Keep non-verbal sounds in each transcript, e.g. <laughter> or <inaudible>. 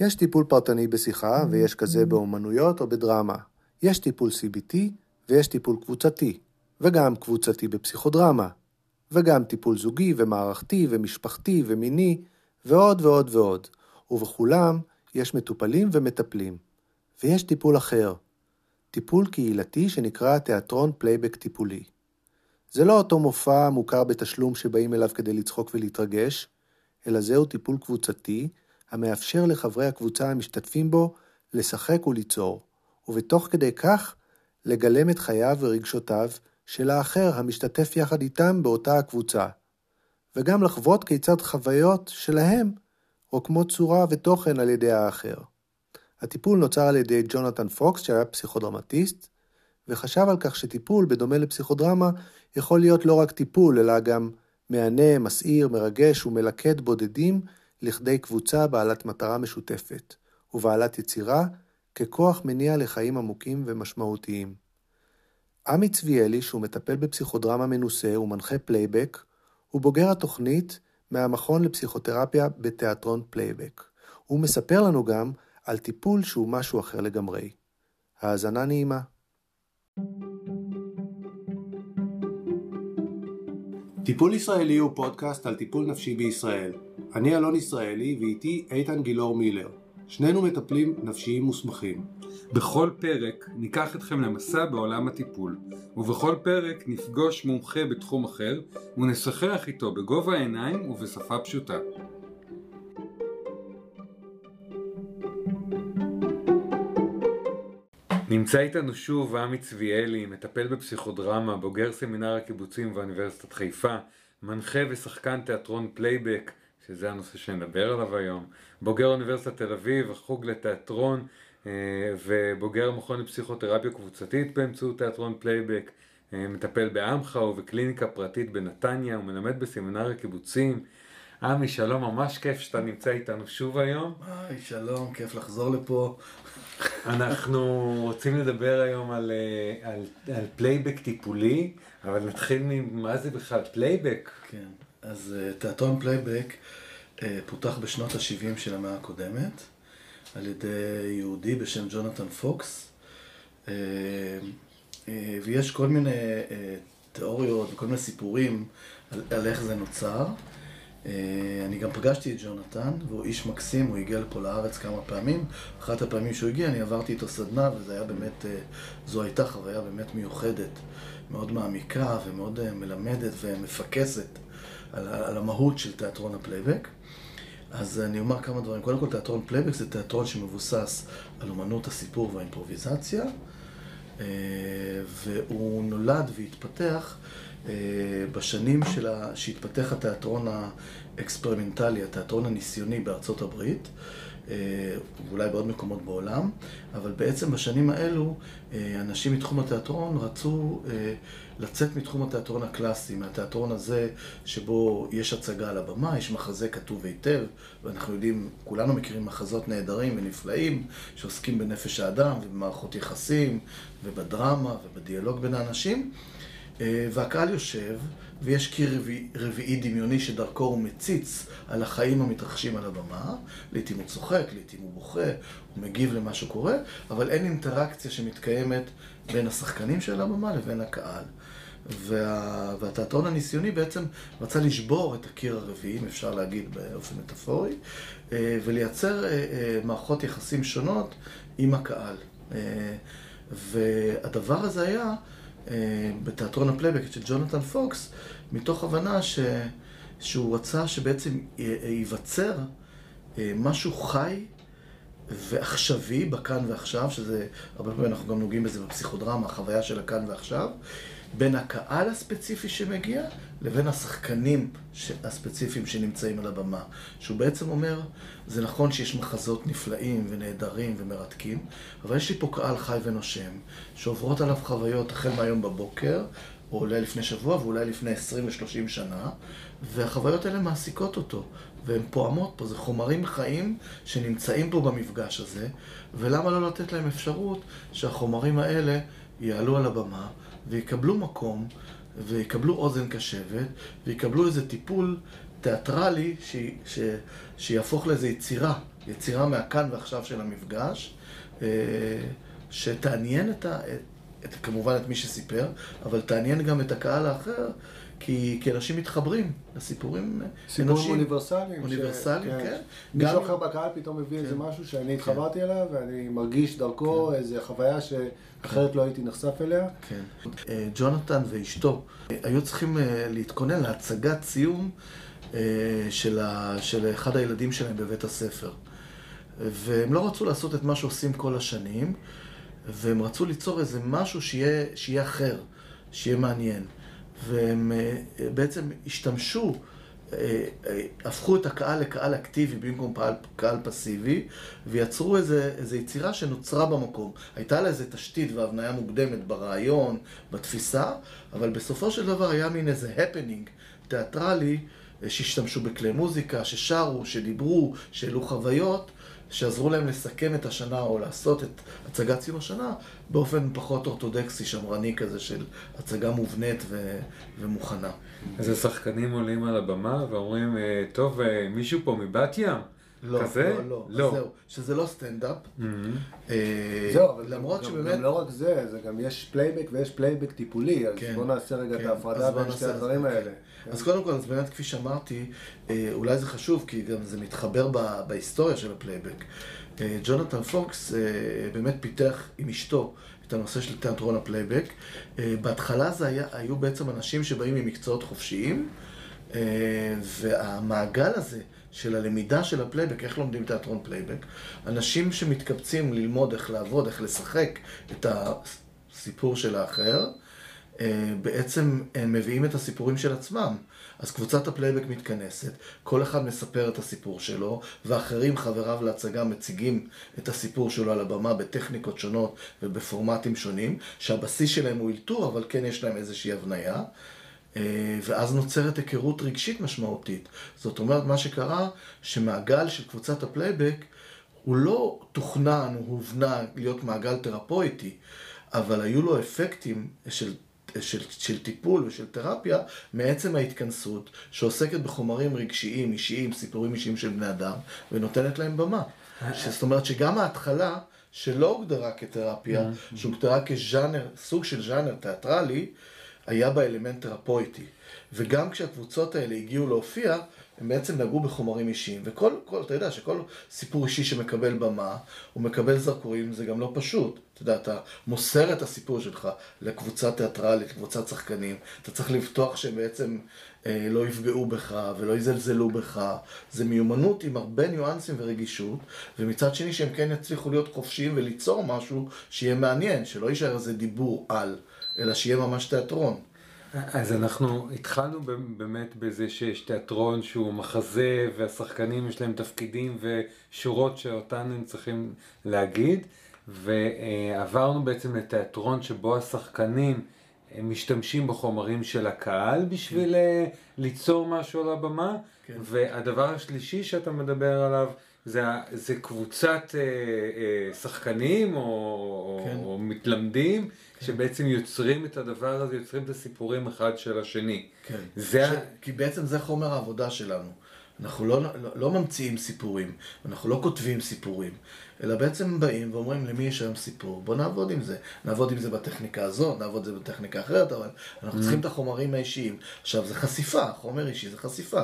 יש טיפול פרטני בשיחה, ויש כזה באומנויות או בדרמה. יש טיפול CBT, ויש טיפול קבוצתי, וגם קבוצתי בפסיכודרמה, וגם טיפול זוגי ומערכתי ומשפחתי ומיני, ועוד ועוד ועוד. ובכולם יש מטופלים ומטפלים. ויש טיפול אחר, טיפול קהילתי שנקרא תיאטרון פלייבק טיפולי. זה לא אותו מופע מוכר בתשלום שבאים אליו כדי לצחוק ולהתרגש, אלא זהו טיפול קבוצתי המאפשר לחברי הקבוצה המשתתפים בו לשחק וליצור, ובתוך כדי כך לגלם את חייו ורגשותיו של האחר המשתתף יחד איתם באותה הקבוצה, וגם לחוות כיצד חוויות שלהם רוקמות צורה ותוכן על ידי האחר. הטיפול נוצר על ידי ג'ונתן פוקס שהיה פסיכודרמטיסט, וחשב על כך שטיפול, בדומה לפסיכודרמה, יכול להיות לא רק טיפול, אלא גם מהנה, מסעיר, מרגש ומלכד בודדים לכדי קבוצה בעלת מטרה משותפת, ובעלת יצירה ככוח מניע לחיים עמוקים ומשמעותיים. עמי צביאלי, שהוא מטפל בפסיכודרמה מנוסה ומנחה פלייבק, הוא בוגר התוכנית מהמכון לפסיכותרפיה בתיאטרון פלייבק. הוא מספר לנו גם על טיפול שהוא משהו אחר לגמרי. האזנה נעימה. טיפול ישראלי הוא פודקאסט על טיפול נפשי בישראל. אני אלון ישראלי ואיתי איתן גילאור מילר. שנינו מטפלים נפשיים מוסמכים. בכל פרק ניקח אתכם למסע בעולם הטיפול, ובכל פרק נפגוש מומחה בתחום אחר ונשחח איתו בגובה העיניים ובשפה פשוטה. נמצא איתנו שוב עמי צביאלי, מטפל בפסיכודרמה, בוגר סמינר הקיבוצים באוניברסיטת חיפה, מנחה ושחקן תיאטרון פלייבק, שזה הנושא שנדבר עליו היום, בוגר אוניברסיטת תל אביב, החוג לתיאטרון אה, ובוגר המכון לפסיכותרפיה קבוצתית באמצעות תיאטרון פלייבק, אה, מטפל בעמך ובקליניקה פרטית בנתניה, הוא מלמד בסמינר הקיבוצים. עמי, שלום, ממש כיף שאתה נמצא איתנו שוב היום. היי, שלום, כיף לחזור לפה. אנחנו רוצים לדבר היום על, אה, על, על פלייבק טיפולי, אבל נתחיל ממה זה בכלל פלייבק. כן, אז תיאטרון פלייבק פותח בשנות ה-70 של המאה הקודמת. על ידי יהודי בשם ג'ונתן פוקס, אה, אה, ויש כל מיני אה, תיאוריות וכל מיני סיפורים על, על איך זה נוצר. אני גם פגשתי את ג'ונתן, והוא איש מקסים, הוא הגיע לפה לארץ כמה פעמים. אחת הפעמים שהוא הגיע, אני עברתי איתו סדנה, וזה היה באמת, זו הייתה חוויה באמת מיוחדת, מאוד מעמיקה ומאוד מלמדת ומפקסת על, על המהות של תיאטרון הפלייבק. אז אני אומר כמה דברים. קודם כל, תיאטרון פלייבק זה תיאטרון שמבוסס על אומנות הסיפור והאימפרוביזציה, אה, והוא נולד והתפתח אה, בשנים ה... שהתפתח התיאטרון האקספרימנטלי, התיאטרון הניסיוני בארצות הברית. אה, ואולי בעוד מקומות בעולם, אבל בעצם בשנים האלו אנשים מתחום התיאטרון רצו לצאת מתחום התיאטרון הקלאסי, מהתיאטרון הזה שבו יש הצגה על הבמה, יש מחזה כתוב היטב, ואנחנו יודעים, כולנו מכירים מחזות נהדרים ונפלאים שעוסקים בנפש האדם ובמערכות יחסים ובדרמה ובדיאלוג בין האנשים. אה, והקהל יושב, ויש קיר רביעי, רביעי דמיוני שדרכו הוא מציץ על החיים המתרחשים על הבמה. לעתים הוא צוחק, לעתים הוא בוכה, הוא מגיב למה שקורה, אבל אין אינטראקציה שמתקיימת בין השחקנים של הבמה לבין הקהל. וה... והתיאטרון הניסיוני בעצם רצה לשבור את הקיר הרביעי, אם אפשר להגיד באופן מטאפורי, אה, ולייצר אה, מערכות יחסים שונות עם הקהל. והדבר הזה היה אה, בתיאטרון הפלייבק של ג'ונתן פוקס, מתוך הבנה ש... שהוא רצה שבעצם ייווצר אה, משהו חי ועכשווי בכאן ועכשיו, שזה, הרבה פעמים אנחנו גם נוגעים בזה בפסיכודרמה, החוויה של הכאן ועכשיו, בין הקהל הספציפי שמגיע לבין השחקנים הספציפיים שנמצאים על הבמה. שהוא בעצם אומר, זה נכון שיש מחזות נפלאים ונהדרים ומרתקים, אבל יש לי פה קהל חי ונושם, שעוברות עליו חוויות החל מהיום בבוקר, או אולי לפני שבוע ואולי לפני 20 ו-30 שנה, והחוויות האלה מעסיקות אותו, והן פועמות פה, זה חומרים חיים שנמצאים פה במפגש הזה, ולמה לא לתת להם אפשרות שהחומרים האלה יעלו על הבמה ויקבלו מקום, ויקבלו אוזן קשבת, ויקבלו איזה טיפול תיאטרלי ש... ש... שיהפוך לאיזו יצירה יצירה מהכאן ועכשיו של המפגש, אה, שתעניין את ה... את, כמובן את מי שסיפר, אבל תעניין גם את הקהל האחר, כי, כי אנשים מתחברים לסיפורים אנושיים. סיפורים אוניברסליים. אוניברסליים, כן. מישהו גם- אחר בקהל פתאום מביא איזה כן. משהו שאני התחברתי אליו, ואני מרגיש דרכו איזה חוויה שאחרת לא הייתי נחשף אליה. כן. אה, ג'ונתן ואשתו אה, היו צריכים אה, להתכונן להצגת סיום אה, של, ה, של אחד הילדים שלהם בבית הספר. והם לא רצו לעשות את מה שעושים כל השנים, והם רצו ליצור איזה משהו שיהיה, שיהיה אחר, שיהיה מעניין. והם אה, בעצם השתמשו, אה, אה, הפכו את הקהל לקהל אקטיבי במקום קהל, קהל פסיבי, ויצרו איזה, איזה יצירה שנוצרה במקום. הייתה לה איזה תשתית והבניה מוקדמת ברעיון, בתפיסה, אבל בסופו של דבר היה מין איזה הפנינג תיאטרלי, שהשתמשו בכלי מוזיקה, ששרו, שדיברו, שהעלו חוויות. שעזרו להם לסכם את השנה או לעשות את הצגת סיום השנה באופן פחות אורתודקסי, שמרני כזה של הצגה מובנית ו- ומוכנה. אז השחקנים עולים על הבמה ואומרים, אה, טוב, אה, מישהו פה מבת ים? לא, כזה? לא, לא, לא. זהו, שזה לא סטנדאפ. מהמם. אה, זהו, אבל למרות גם, שבאמת... גם לא רק זה, זה גם יש פלייבק ויש פלייבק טיפולי, אז כן. בואו נעשה רגע כן, את ההפרדה אז בוא בין שתי הדברים אוקיי. האלה. אז קודם כל, אז באמת, כפי שאמרתי, אה, אולי זה חשוב, כי גם זה מתחבר ב- בהיסטוריה של הפלייבק. אה, ג'ונתן פוקס אה, באמת פיתח עם אשתו את הנושא של תיאטרון הפלייבק. בהתחלה זה היה, היו בעצם אנשים שבאים ממקצועות חופשיים, והמעגל הזה של הלמידה של הפלייבק, איך לומדים תיאטרון פלייבק, אנשים שמתקבצים ללמוד איך לעבוד, איך לשחק את הסיפור של האחר, אה, בעצם הם מביאים את הסיפורים של עצמם. אז קבוצת הפלייבק מתכנסת, כל אחד מספר את הסיפור שלו, ואחרים, חבריו להצגה, מציגים את הסיפור שלו על הבמה בטכניקות שונות ובפורמטים שונים, שהבסיס שלהם הוא אלתור, אבל כן יש להם איזושהי הבניה. אה, ואז נוצרת היכרות רגשית משמעותית. זאת אומרת, מה שקרה, שמעגל של קבוצת הפלייבק הוא לא תוכנן, הוא הובנה להיות מעגל תרפויטי, אבל היו לו אפקטים של, של, של טיפול ושל תרפיה מעצם ההתכנסות שעוסקת בחומרים רגשיים, אישיים, סיפורים אישיים של בני אדם, ונותנת להם במה. זאת אומרת שגם ההתחלה, שלא הוגדרה כתרפיה, שהוגדרה כז'אנר, סוג של ז'אנר תיאטרלי, היה בה אלמנט תרפויטי. וגם כשהקבוצות האלה הגיעו להופיע, הם בעצם נגעו בחומרים אישיים. וכל, כל, אתה יודע שכל סיפור אישי שמקבל במה, הוא מקבל זרקורים, זה גם לא פשוט. אתה יודע, אתה מוסר את הסיפור שלך לקבוצה תיאטרלית, לקבוצת שחקנים. אתה צריך לבטוח שהם בעצם אה, לא יפגעו בך ולא יזלזלו בך. זה מיומנות עם הרבה ניואנסים ורגישות, ומצד שני שהם כן יצליחו להיות חופשיים וליצור משהו שיהיה מעניין, שלא יישאר איזה דיבור על, אלא שיהיה ממש תיאטרון. אז אנחנו התחלנו באמת בזה שיש תיאטרון שהוא מחזה והשחקנים יש להם תפקידים ושורות שאותן הם צריכים להגיד ועברנו בעצם לתיאטרון שבו השחקנים הם משתמשים בחומרים של הקהל בשביל אה, ליצור משהו על הבמה כן. והדבר השלישי שאתה מדבר עליו זה, זה קבוצת אה, אה, שחקנים או, או, כן. או מתלמדים שבעצם יוצרים את הדבר הזה, יוצרים את הסיפורים אחד של השני. כן. זה ש... כי בעצם זה חומר העבודה שלנו. אנחנו לא, לא, לא ממציאים סיפורים, אנחנו לא כותבים סיפורים, אלא בעצם באים ואומרים למי יש היום סיפור, בוא נעבוד עם זה. נעבוד עם זה בטכניקה הזאת, נעבוד עם זה בטכניקה אחרת, אבל אנחנו צריכים את החומרים האישיים. עכשיו, זה חשיפה, חומר אישי זה חשיפה.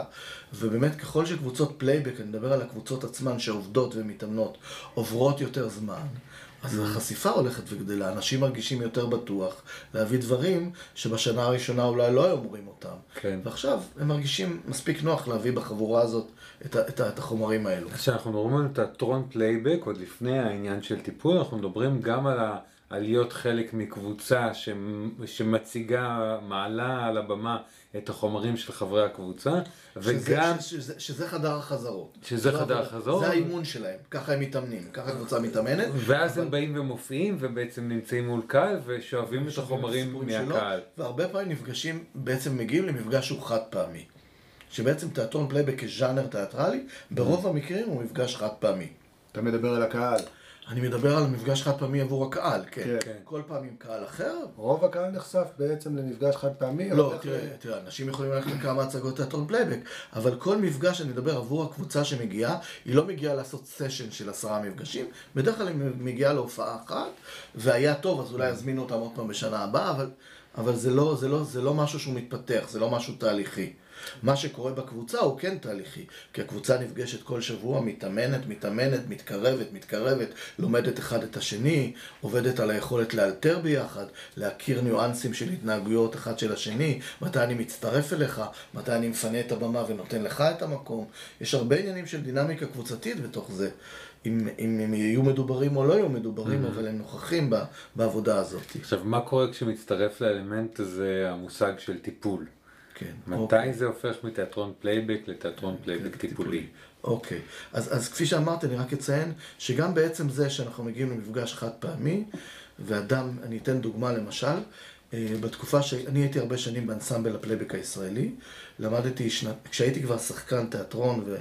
ובאמת, ככל שקבוצות פלייבק, אני מדבר על הקבוצות עצמן שעובדות ומתאמנות, עוברות יותר זמן, אז החשיפה הולכת וגדלה, אנשים מרגישים יותר בטוח להביא דברים שבשנה הראשונה אולי לא היו אומרים אותם. כן. ועכשיו הם מרגישים מספיק נוח להביא בחבורה הזאת את, את, את החומרים האלו. כשאנחנו מדברים על תיאטרון פלייבק, עוד לפני העניין של טיפול, אנחנו מדברים גם על, ה, על להיות חלק מקבוצה ש, שמציגה, מעלה על הבמה את החומרים של חברי הקבוצה, וגם... שזה, שזה, שזה חדר החזרות. שזה לא חדר. החזרות. זה האימון שלהם, ככה הם מתאמנים, ככה הקבוצה מתאמנת. ואז אבל- הם באים ומופיעים ובעצם נמצאים מול קהל ושואבים את החומרים הסיפורים שלו, מהקהל. והרבה פעמים נפגשים, בעצם מגיעים למפגש שהוא חד פעמי. שבעצם תיאטרון פלייבק כז'אנר תיאטרלי, ברוב המקרים הוא מפגש חד פעמי. אתה מדבר על הקהל. אני מדבר על מפגש חד פעמי עבור הקהל, כן. כן. כן. כל פעם עם קהל אחר. רוב הקהל נחשף בעצם למפגש חד פעמי. לא, תראה, תראה, אנשים יכולים ללכת לכמה הצגות תיאטרון פלייבק, אבל כל מפגש, אני מדבר עבור הקבוצה שמגיעה, היא לא מגיעה לעשות סשן של עשרה מפגשים, בדרך כלל היא מגיעה להופעה אחת, והיה טוב, אז אולי יזמינו אותם עוד פעם בשנה הבאה, אבל, אבל זה, לא, זה, לא, זה לא משהו שהוא מתפתח, זה לא משהו תהליכי. מה שקורה בקבוצה הוא כן תהליכי, כי הקבוצה נפגשת כל שבוע, מתאמנת, מתאמנת, מתקרבת, מתקרבת, לומדת אחד את השני, עובדת על היכולת לאלתר ביחד, להכיר ניואנסים של התנהגויות אחד של השני, מתי אני מצטרף אליך, מתי אני מפנה את הבמה ונותן לך את המקום. יש הרבה עניינים של דינמיקה קבוצתית בתוך זה. אם, אם הם יהיו מדוברים או לא יהיו מדוברים, אבל הם נוכחים ב, בעבודה הזאת. עכשיו, מה קורה כשמצטרף לאלמנט הזה המושג של טיפול? כן. מתי זה הופך מתיאטרון פלייבק לתיאטרון פלייבק טיפולי? אוקיי, אז, אז כפי שאמרתי, אני רק אציין שגם בעצם זה שאנחנו מגיעים למפגש חד פעמי, ואדם, אני אתן דוגמה למשל, בתקופה שאני הייתי הרבה שנים באנסמבל הפלייבק הישראלי, למדתי, שנת, כשהייתי כבר שחקן תיאטרון ו,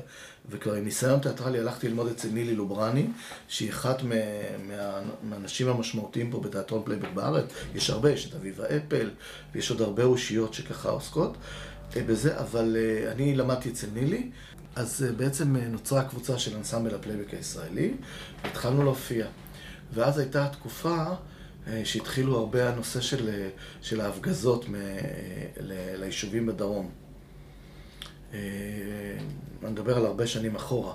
וכבר עם ניסיון תיאטרלי, הלכתי ללמוד אצל נילי לוברני, שהיא אחת מה, מה, מהאנשים המשמעותיים פה בתיאטרון פלייבק בארץ, יש הרבה, יש את אביבה אפל, ויש עוד הרבה אושיות שככה עוסקות אה, בזה, אבל אה, אני למדתי אצל נילי, אז אה, בעצם אה, נוצרה קבוצה של אנסמבל הפלייבק הישראלי, והתחלנו להופיע. ואז הייתה תקופה אה, שהתחילו הרבה הנושא של, אה, של ההפגזות מ, אה, ל- ליישובים בדרום. אה, אני מדבר על הרבה שנים אחורה.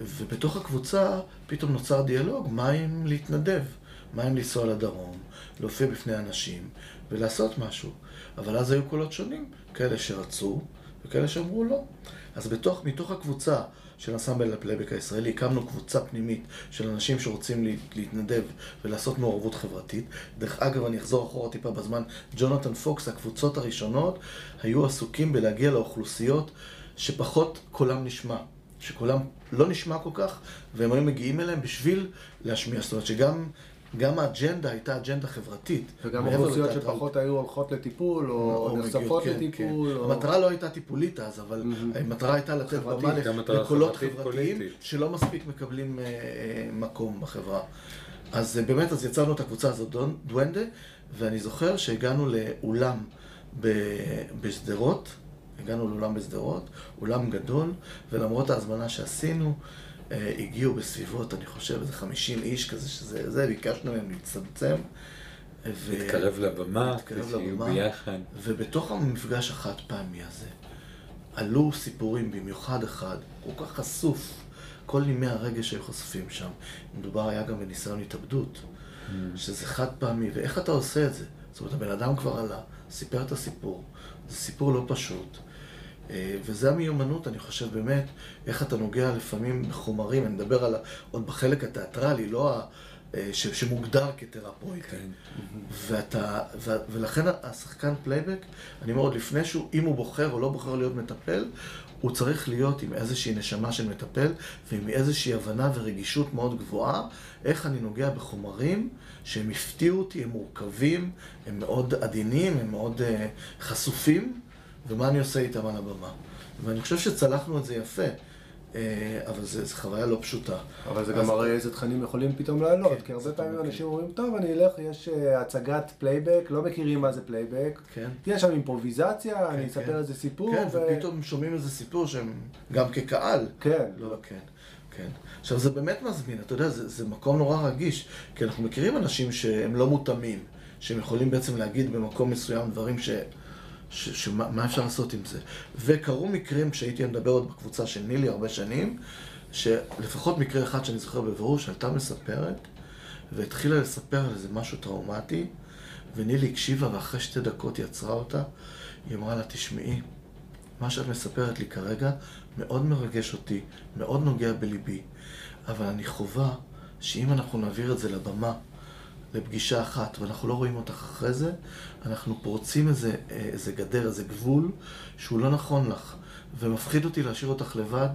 ובתוך הקבוצה פתאום נוצר דיאלוג, מה אם להתנדב? מה אם לנסוע לדרום, להופיע בפני אנשים ולעשות משהו? אבל אז היו קולות שונים, כאלה שרצו וכאלה שאמרו לא. אז בתוך, מתוך הקבוצה של אנסמבל הפלייבק הישראלי, הקמנו קבוצה פנימית של אנשים שרוצים לה- להתנדב ולעשות מעורבות חברתית. דרך אגב, אני אחזור אחורה טיפה בזמן, ג'ונתן פוקס, הקבוצות הראשונות היו עסוקים בלהגיע לאוכלוסיות שפחות קולם נשמע. שקולם לא נשמע כל כך, והם היו מגיעים אליהם בשביל להשמיע. זאת אומרת שגם גם האג'נדה הייתה אג'נדה חברתית. וגם אוכלוסיות. שפחות היו הולכות לטיפול, או או נחשפות כן, לטיפול. כן. או- המטרה לא הייתה טיפולית אז, אבל המטרה הייתה לתת במה לקולות חברתיים. שלא מספיק מקבלים אה, אה, מקום בחברה. אז אה, באמת, אז יצרנו את הקבוצה הזאת, דון- דואנדה, ואני זוכר שהגענו לאולם בשדרות, הגענו לאולם בשדרות, אולם גדול, ולמרות ההזמנה שעשינו, הגיעו בסביבות, אני חושב, איזה 50 איש כזה, שזה, זה, ביקשנו מהם להצטמצם. ו- להתקרב לבמה, לבמה. ביחד. ובתוך המפגש החד פעמי הזה, עלו סיפורים, במיוחד אחד, כל כך חשוף, כל נימי הרגש שהיו חשופים שם. מדובר היה גם בניסיון התאבדות, שזה חד פעמי, ואיך אתה עושה את זה? זאת אומרת, הבן אדם כבר עלה, סיפר את הסיפור, זה סיפור לא פשוט. אה, וזה המיומנות, אני חושב באמת, איך אתה נוגע לפעמים בחומרים, אני מדבר על, עוד בחלק התיאטרלי, לא ה... אה, ש, שמוגדר כתרפויטי. כן. ואתה, ו, ולכן השחקן פלייבק, אני אומר עוד לפני שהוא, אם הוא בוחר או לא בוחר להיות מטפל, הוא צריך להיות עם איזושהי נשמה של מטפל ועם איזושהי הבנה ורגישות מאוד גבוהה, איך אני נוגע בחומרים שהם הפתיעו אותי, הם מורכבים, הם מאוד עדינים, הם מאוד אה, חשופים, ומה אני עושה איתם על הבמה. ואני חושב שצלחנו את זה יפה, אה, אבל זו חוויה לא פשוטה. אבל זה גם מראה איזה תכנים יכולים פתאום לעלות, כן, כי הרבה זה פעמים אנשים אומרים, טוב, אני אלך, יש אה, הצגת פלייבק, לא מכירים מה זה פלייבק, כן. יש שם אימפרוביזציה, אני כן. אספר איזה סיפור, כן, ופתאום שומעים איזה סיפור שהם גם כקהל. כן. לא, כן, כן. עכשיו, זה באמת מזמין, אתה יודע, זה, זה מקום נורא רגיש, כי אנחנו מכירים אנשים שהם לא מותאמים, שהם יכולים בעצם להגיד במקום מסוים דברים ש... שמה מה אפשר לעשות עם זה. וקרו מקרים, כשהייתי מדבר עוד בקבוצה של נילי הרבה שנים, שלפחות מקרה אחד שאני זוכר בבירור, שעלתה מספרת, והתחילה לספר על איזה משהו טראומטי, ונילי הקשיבה, ואחרי שתי דקות היא עצרה אותה, היא אמרה לה, תשמעי, מה שאת מספרת לי כרגע מאוד מרגש אותי, מאוד נוגע בליבי, אבל אני חובה שאם אנחנו נעביר את זה לבמה, לפגישה אחת, ואנחנו לא רואים אותך אחרי זה, אנחנו פורצים איזה, איזה גדר, איזה גבול, שהוא לא נכון לך, ומפחיד אותי להשאיר אותך לבד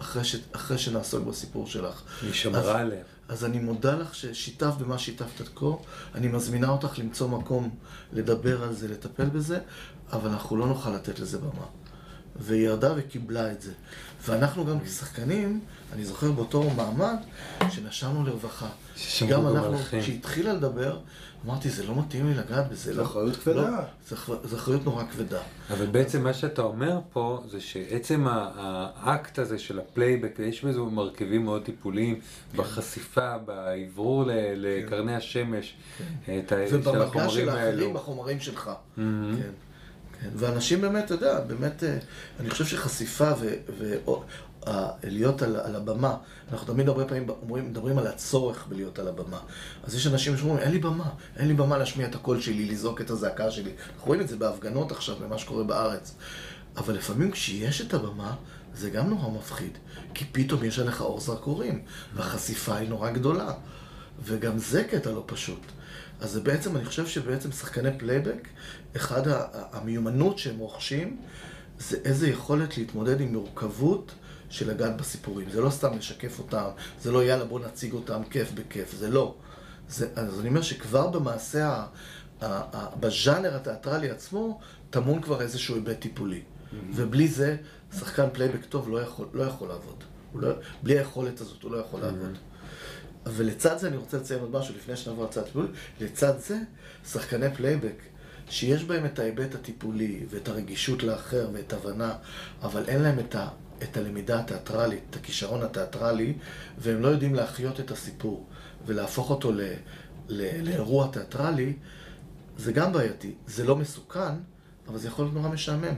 אחרי, ש, אחרי שנעסוק בסיפור שלך. היא שמרה עליה. אז אני מודה לך ששיתפת במה שיתפת עד כה, אני מזמינה אותך למצוא מקום לדבר על זה, לטפל בזה, אבל אנחנו לא נוכל לתת לזה במה. והיא ירדה וקיבלה את זה. ואנחנו גם כשחקנים, אני זוכר באותו מעמד, שנשמנו לרווחה. ששמעו גם אנחנו, עליכם. כשהיא התחילה לדבר, אמרתי, זה לא מתאים לי לגעת בזה. זו לא- אחריות כבדה. לא, זו אח- זו אחריות נורא כבדה. אבל בעצם מה שאתה אומר פה, זה שעצם האקט הזה של הפלייבק, יש בזה מרכיבים מאוד טיפוליים, בחשיפה, באוורור ל- לקרני השמש, את ה- של ובמגע החומרים של האחרים האלו. בחומרים שלך. כן. כן. ואנשים באמת, אתה יודע, באמת, אה, אני חושב שחשיפה ולהיות על, על הבמה, אנחנו תמיד הרבה פעמים אומרים, מדברים על הצורך בלהיות על הבמה. אז יש אנשים שאומרים, אין לי במה, אין לי במה להשמיע את הקול שלי, לזעוק את הזעקה שלי. אנחנו רואים את זה בהפגנות עכשיו, במה שקורה בארץ. אבל לפעמים כשיש את הבמה, זה גם נורא מפחיד. כי פתאום יש עליך אור זרקורים, והחשיפה היא נורא גדולה. וגם זה קטע לא פשוט. אז זה בעצם, אני חושב שבעצם שחקני פלייבק, אחד המיומנות שהם רוכשים, זה איזה יכולת להתמודד עם מורכבות של לגעת בסיפורים. זה לא סתם לשקף אותם, זה לא יאללה בוא נציג אותם כיף בכיף, זה לא. זה, אז אני אומר שכבר במעשה, בז'אנר התיאטרלי עצמו, טמון כבר איזשהו היבט טיפולי. ובלי זה, שחקן פלייבק טוב לא יכול, לא יכול לעבוד. לא, בלי היכולת הזאת הוא לא יכול לעבוד. ולצד זה אני רוצה לציין עוד משהו לפני שנעבור לצד טיפול, לצד זה שחקני פלייבק שיש בהם את ההיבט הטיפולי ואת הרגישות לאחר ואת הבנה, אבל אין להם את, ה, את הלמידה התיאטרלית, את הכישרון התיאטרלי, והם לא יודעים להחיות את הסיפור ולהפוך אותו ל, ל, לאירוע תיאטרלי, זה גם בעייתי. זה לא מסוכן, אבל זה יכול להיות נורא משעמם.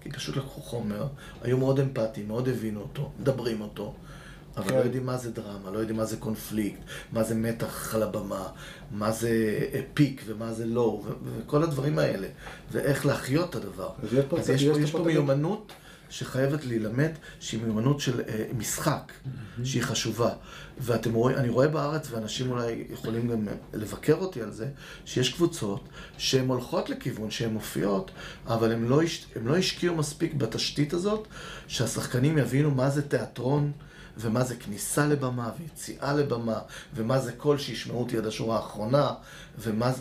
כי פשוט לקחו חומר, היו מאוד אמפתיים, מאוד הבינו אותו, מדברים אותו, אבל כן. לא יודעים מה זה דרמה, לא יודעים מה זה קונפליקט, מה זה מתח על הבמה, מה זה אה, פיק ומה זה לא, ו- וכל הדברים האלה, ואיך להחיות את הדבר. אז אז יש פה, יש פה. מיומנות שחייבת להילמד, שהיא מיומנות של אה, משחק, שהיא חשובה. ואתם רואים, אני רואה בארץ, ואנשים אולי יכולים גם אה, לבקר אותי על זה, שיש קבוצות שהן הולכות לכיוון שהן מופיעות, אבל הן לא, הן לא השקיעו מספיק בתשתית הזאת, שהשחקנים יבינו מה זה תיאטרון. ומה זה כניסה לבמה ויציאה לבמה, ומה זה קול שישמעו אותי עד השורה האחרונה, ומה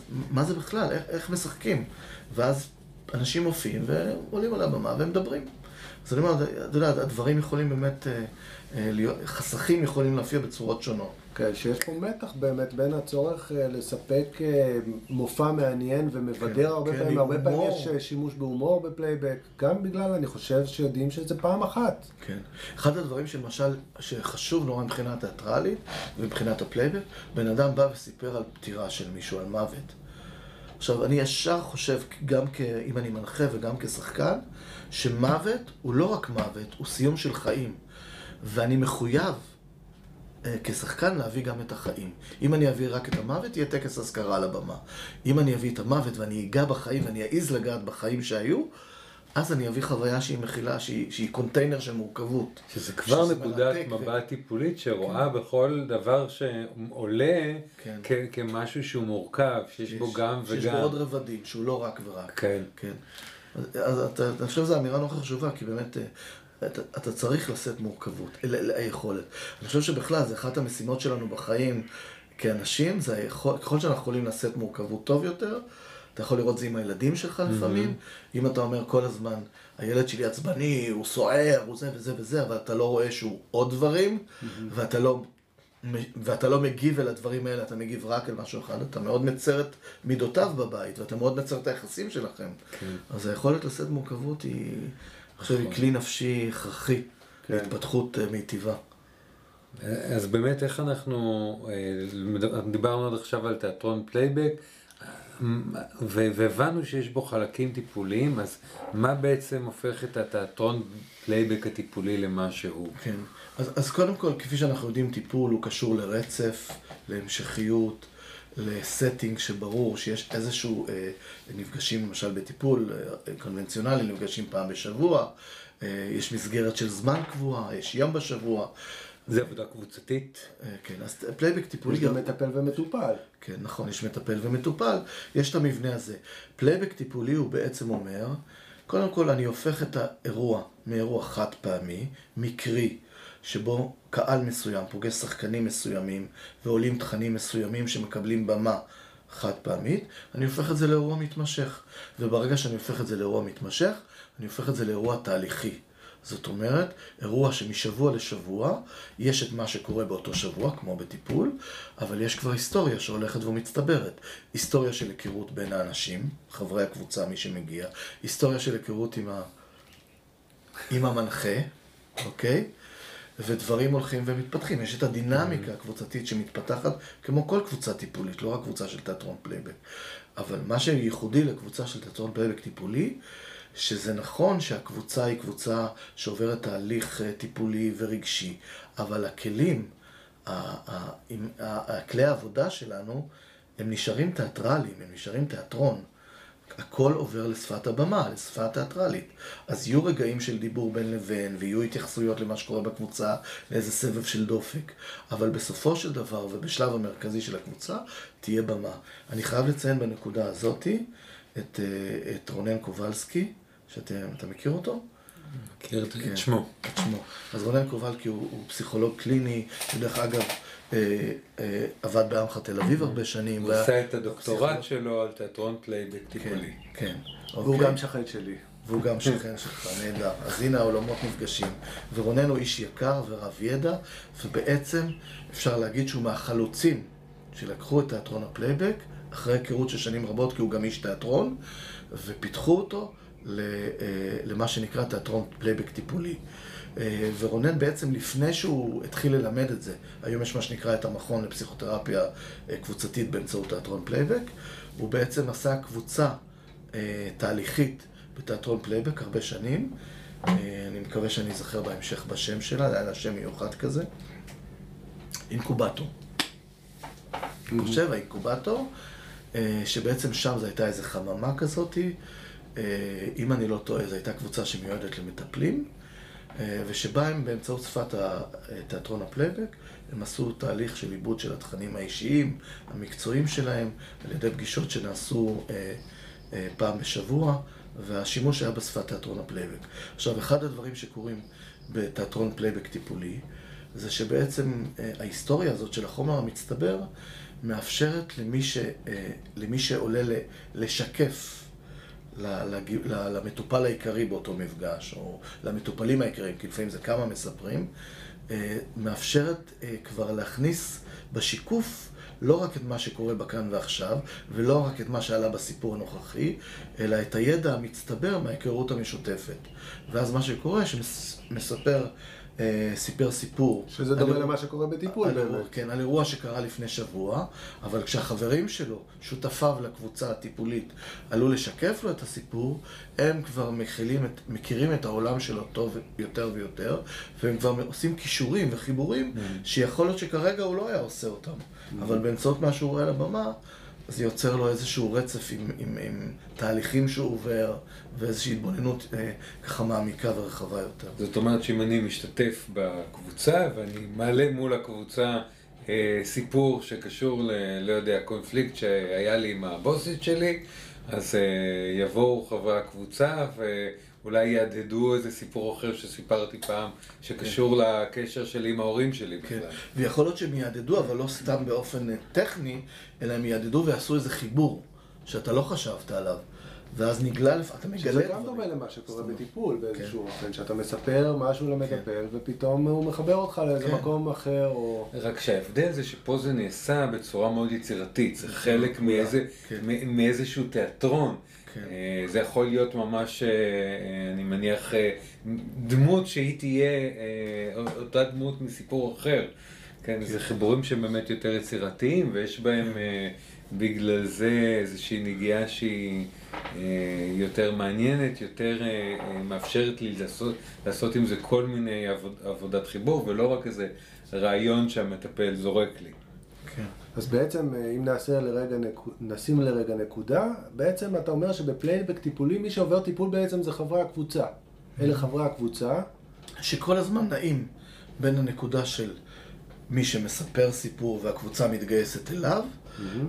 זה- בכלל, איך, איך משחקים. ואז אנשים מופיעים ועולים על הבמה והם מדברים. אז אני אומר, אתה יודע, הדברים יכולים באמת, אה, אה, חסכים יכולים להופיע בצורות שונות. כן, שיש פה מתח באמת בין הצורך אה, לספק אה, מופע מעניין ומבדר כן, הרבה כן, פעמים, הרבה פעמים. יש אה, שימוש בהומור בפלייבק, גם בגלל, אני חושב, שיודעים שזה פעם אחת. כן. אחד הדברים שלמשל, שחשוב נורא מבחינה תיאטרלית ומבחינת הפלייבק, בן אדם בא וסיפר על פטירה של מישהו, על מוות. עכשיו, אני ישר חושב, גם כ... אם אני מנחה וגם כשחקן, שמוות הוא לא רק מוות, הוא סיום של חיים. ואני מחויב כשחקן להביא גם את החיים. אם אני אביא רק את המוות, יהיה טקס אזכרה על הבמה. אם אני אביא את המוות ואני אגע בחיים ואני אעז לגעת בחיים שהיו, אז אני אביא חוויה שהיא מכילה, שהיא, שהיא קונטיינר של מורכבות. שזה כבר שזה נקודת מרתק ו- מבט טיפולית שרואה בכל דבר שעולה כן. כ- כמשהו שהוא מורכב, שיש בו גם שיש בו וגם. עוד רבדים, שהוא לא רק ורק. כן. כן. אז, אז אתה, אני חושב שזו אמירה נורא חשובה, כי באמת, אה, אתה, אתה צריך לשאת מורכבות, ל- ל- היכולת. אני חושב שבכלל, זה אחת המשימות שלנו בחיים כאנשים, זה היכול, ככל שאנחנו יכולים לשאת מורכבות טוב יותר, אתה יכול לראות זה עם הילדים שלך לפעמים, אם אתה אומר כל הזמן, הילד שלי עצבני, הוא סוער, הוא זה וזה וזה, אבל אתה לא רואה שהוא עוד דברים, ואתה לא... ואתה לא מגיב אל הדברים האלה, אתה מגיב רק אל משהו אחד, אתה מאוד מצר את מידותיו בבית, ואתה מאוד מצר את היחסים שלכם. כן. אז היכולת לשאת מורכבות היא, אני חושב, היא כלי נפשי הכרחי כן. להתפתחות אה, מיטיבה. אז באמת איך אנחנו, אה, דיברנו עד עכשיו על תיאטרון פלייבק, והבנו שיש בו חלקים טיפוליים, אז מה בעצם הופך את התיאטרון פלייבק הטיפולי למה שהוא? כן. אז, אז קודם כל, כפי שאנחנו יודעים, טיפול הוא קשור לרצף, להמשכיות, לסטינג שברור שיש איזשהו, אה, נפגשים למשל בטיפול אה, קונבנציונלי, נפגשים פעם בשבוע, אה, יש מסגרת של זמן קבועה, יש יום בשבוע. זה עבודה קבוצתית? אה, כן, אז פלייבק טיפולי יש גם מטפל ומטופל. כן, נכון, יש מטפל ומטופל, יש את המבנה הזה. פלייבק טיפולי הוא בעצם אומר, קודם כל אני הופך את האירוע מאירוע חד פעמי, מקרי, שבו קהל מסוים פוגש שחקנים מסוימים ועולים תכנים מסוימים שמקבלים במה חד פעמית, אני הופך את זה לאירוע מתמשך. וברגע שאני הופך את זה לאירוע מתמשך, אני הופך את זה לאירוע תהליכי. זאת אומרת, אירוע שמשבוע לשבוע יש את מה שקורה באותו שבוע, כמו בטיפול, אבל יש כבר היסטוריה שהולכת ומצטברת. היסטוריה של היכרות בין האנשים, חברי הקבוצה, מי שמגיע, היסטוריה של היכרות עם, ה... עם המנחה, אוקיי? ודברים הולכים ומתפתחים. יש את הדינמיקה הקבוצתית שמתפתחת כמו כל קבוצה טיפולית, לא רק קבוצה של תיאטרון פלייבק. אבל מה שייחודי לקבוצה של תיאטרון פלייבק טיפולי, שזה נכון שהקבוצה היא קבוצה שעוברת תהליך אה, טיפולי ורגשי, אבל הכלים, הכלי העבודה שלנו, הם נשארים תיאטרליים, הם נשארים תיאטרון. הכל עובר לשפת הבמה, לשפה התיאטרלית. אז יהיו רגעים של דיבור בין לבין, ויהיו התייחסויות למה שקורה בקבוצה, לאיזה סבב של דופק. אבל בסופו של דבר, ובשלב המרכזי של הקבוצה, תהיה במה. אני חייב לציין בנקודה הזאתי את, אה, את רונן קובלסקי, שאתה מכיר אותו? מכיר את כן, שמו. את שמו. אז רונן קובלסקי הוא, הוא פסיכולוג קליני, ודרך אגב, עבד בעמך תל אביב הרבה שנים. הוא עשה את הדוקטורט שלו על תיאטרון פלייבק טיפולי. כן, כן. והוא גם שכן שלי. והוא גם שכן שלך, נהדר. אז הנה העולמות נפגשים. ורונן הוא איש יקר ורב ידע, ובעצם אפשר להגיד שהוא מהחלוצים שלקחו את תיאטרון הפלייבק, אחרי היכרות של שנים רבות, כי הוא גם איש תיאטרון, ופיתחו אותו אה, למה שנקרא תיאטרון פלייבק טיפולי. אה, ורונן בעצם לפני שהוא התחיל ללמד את זה, היום יש מה שנקרא את המכון לפסיכותרפיה אה, קבוצתית באמצעות תיאטרון פלייבק, הוא בעצם עשה קבוצה תהליכית בתיאטרון פלייבק הרבה שנים, אני מקווה שאני אזכר בהמשך בשם שלה, היה לה שם מיוחד כזה, אינקובטור. אני חושב, האינקובטור, שבעצם שם זו הייתה איזו חממה כזאתי, אם אני לא טועה, זו הייתה קבוצה שמיועדת למטפלים, ושבה הם באמצעות שפת תיאטרון הפלייבק, הם עשו תהליך של עיבוד של התכנים האישיים, המקצועיים שלהם, על ידי פגישות שנעשו פעם בשבוע, והשימוש היה בשפת תיאטרון הפלייבק. עכשיו, אחד הדברים שקורים בתיאטרון פלייבק טיפולי, זה שבעצם ההיסטוריה הזאת של החומר המצטבר מאפשרת למי, ש, למי שעולה לשקף למטופל העיקרי באותו מפגש, או למטופלים העיקריים, כי לפעמים זה כמה מספרים, אה, מאפשרת אה, כבר להכניס בשיקוף לא רק את מה שקורה בכאן ועכשיו, ולא רק את מה שעלה בסיפור הנוכחי, אלא את הידע המצטבר מההיכרות המשותפת. ואז מה שקורה, שמספר סיפר סיפור. שזה דומה למה שקורה בטיפול באמת. כן, על אירוע שקרה לפני שבוע, אבל כשהחברים שלו, שותפיו לקבוצה הטיפולית, עלו לשקף לו את הסיפור, הם כבר מכילים את, מכירים את העולם שלו טוב יותר ויותר, והם כבר עושים כישורים וחיבורים, mm. שיכול להיות שכרגע הוא לא היה עושה אותם. Mm. אבל באמצעות מה שהוא רואה על הבמה, זה יוצר לו איזשהו רצף עם, עם, עם תהליכים שהוא עובר ואיזושהי התבוננות אה, ככה מעמיקה ורחבה יותר. זאת אומרת שאם אני משתתף בקבוצה ואני מעלה מול הקבוצה אה, סיפור שקשור ל... לא יודע, קונפליקט שהיה לי עם הבוסית שלי, אז אה, יבואו חברי הקבוצה ו... אולי יהדהדו איזה סיפור אחר שסיפרתי פעם, שקשור כן. לקשר שלי עם ההורים שלי כן. בכלל. ויכול להיות שהם יהדהדו, אבל לא סתם באופן טכני, אלא הם יהדהדו ויעשו איזה חיבור, שאתה לא חשבת עליו. ואז נגלה, אתה מגלה... שזה גם דומה למה שקורה בטיפול באיזשהו כן. אופן, שאתה מספר משהו למטפל, ופתאום הוא מחבר אותך לאיזה מקום אחר, או... רק שההבדל זה שפה זה נעשה בצורה מאוד יצירתית, זה חלק מאיזשהו תיאטרון. כן. אה, זה יכול להיות ממש, אה, אה, אני מניח, דמות שהיא תהיה אותה דמות מסיפור אחר. כן, זה חיבורים שהם באמת יותר יצירתיים, ויש בהם בגלל זה איזושהי נגיעה שהיא יותר מעניינת, יותר מאפשרת לי לעשות, לעשות עם זה כל מיני עבוד, עבודת חיבור, ולא רק איזה רעיון שהמטפל זורק לי. כן. אז בעצם, אה, אם נעשה לרגע, נשים לרגע נקודה, בעצם אתה אומר שבפלייבק טיפולי, מי שעובר טיפול בעצם זה חברי הקבוצה. אלה חברי הקבוצה. שכל הזמן נעים בין הנקודה של מי שמספר סיפור והקבוצה מתגייסת אליו,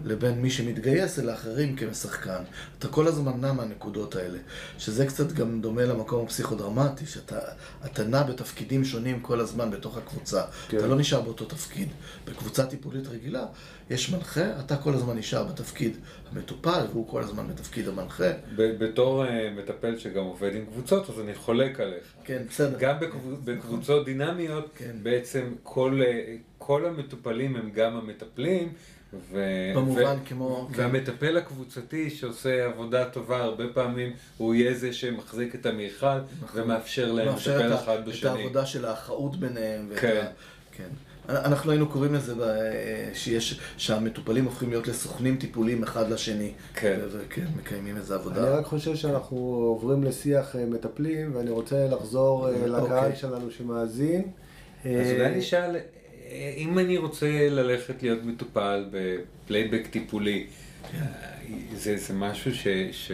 לבין מי שמתגייס אל האחרים כשחקן. אתה כל הזמן נע מהנקודות האלה, שזה קצת גם דומה למקום הפסיכודרמטי, שאתה נע בתפקידים שונים כל הזמן בתוך הקבוצה. כן. אתה לא נשאר באותו תפקיד. בקבוצה טיפולית רגילה יש מנחה, אתה כל הזמן נשאר בתפקיד המטופל, והוא כל הזמן בתפקיד המנחה. בתור אה, מטפל שגם עובד עם קבוצות, אז אני חולק עליך. כן, בסדר. גם בקבוצות דינמיות, כן. בעצם כל, אה, כל המטופלים הם גם המטפלים. ו... במובן ו... כמו... כן. והמטפל הקבוצתי שעושה עבודה טובה, הרבה פעמים הוא יהיה זה שמחזיק את המיכל נכון. ומאפשר להם לטפל אחד בשני. את העבודה של האחאות ביניהם. כן. ה... כן. אנחנו היינו קוראים לזה שיש, שהמטופלים הופכים להיות לסוכנים טיפוליים אחד לשני. כן. וכן, מקיימים איזה עבודה. אני רק חושב שאנחנו עוברים לשיח אה, מטפלים, ואני רוצה לחזור אה, לקהל אוקיי. שלנו שמאזין. אז אולי נשאל, אם אני רוצה ללכת להיות מטופל בפלייבק טיפולי, זה, זה משהו ש... ש...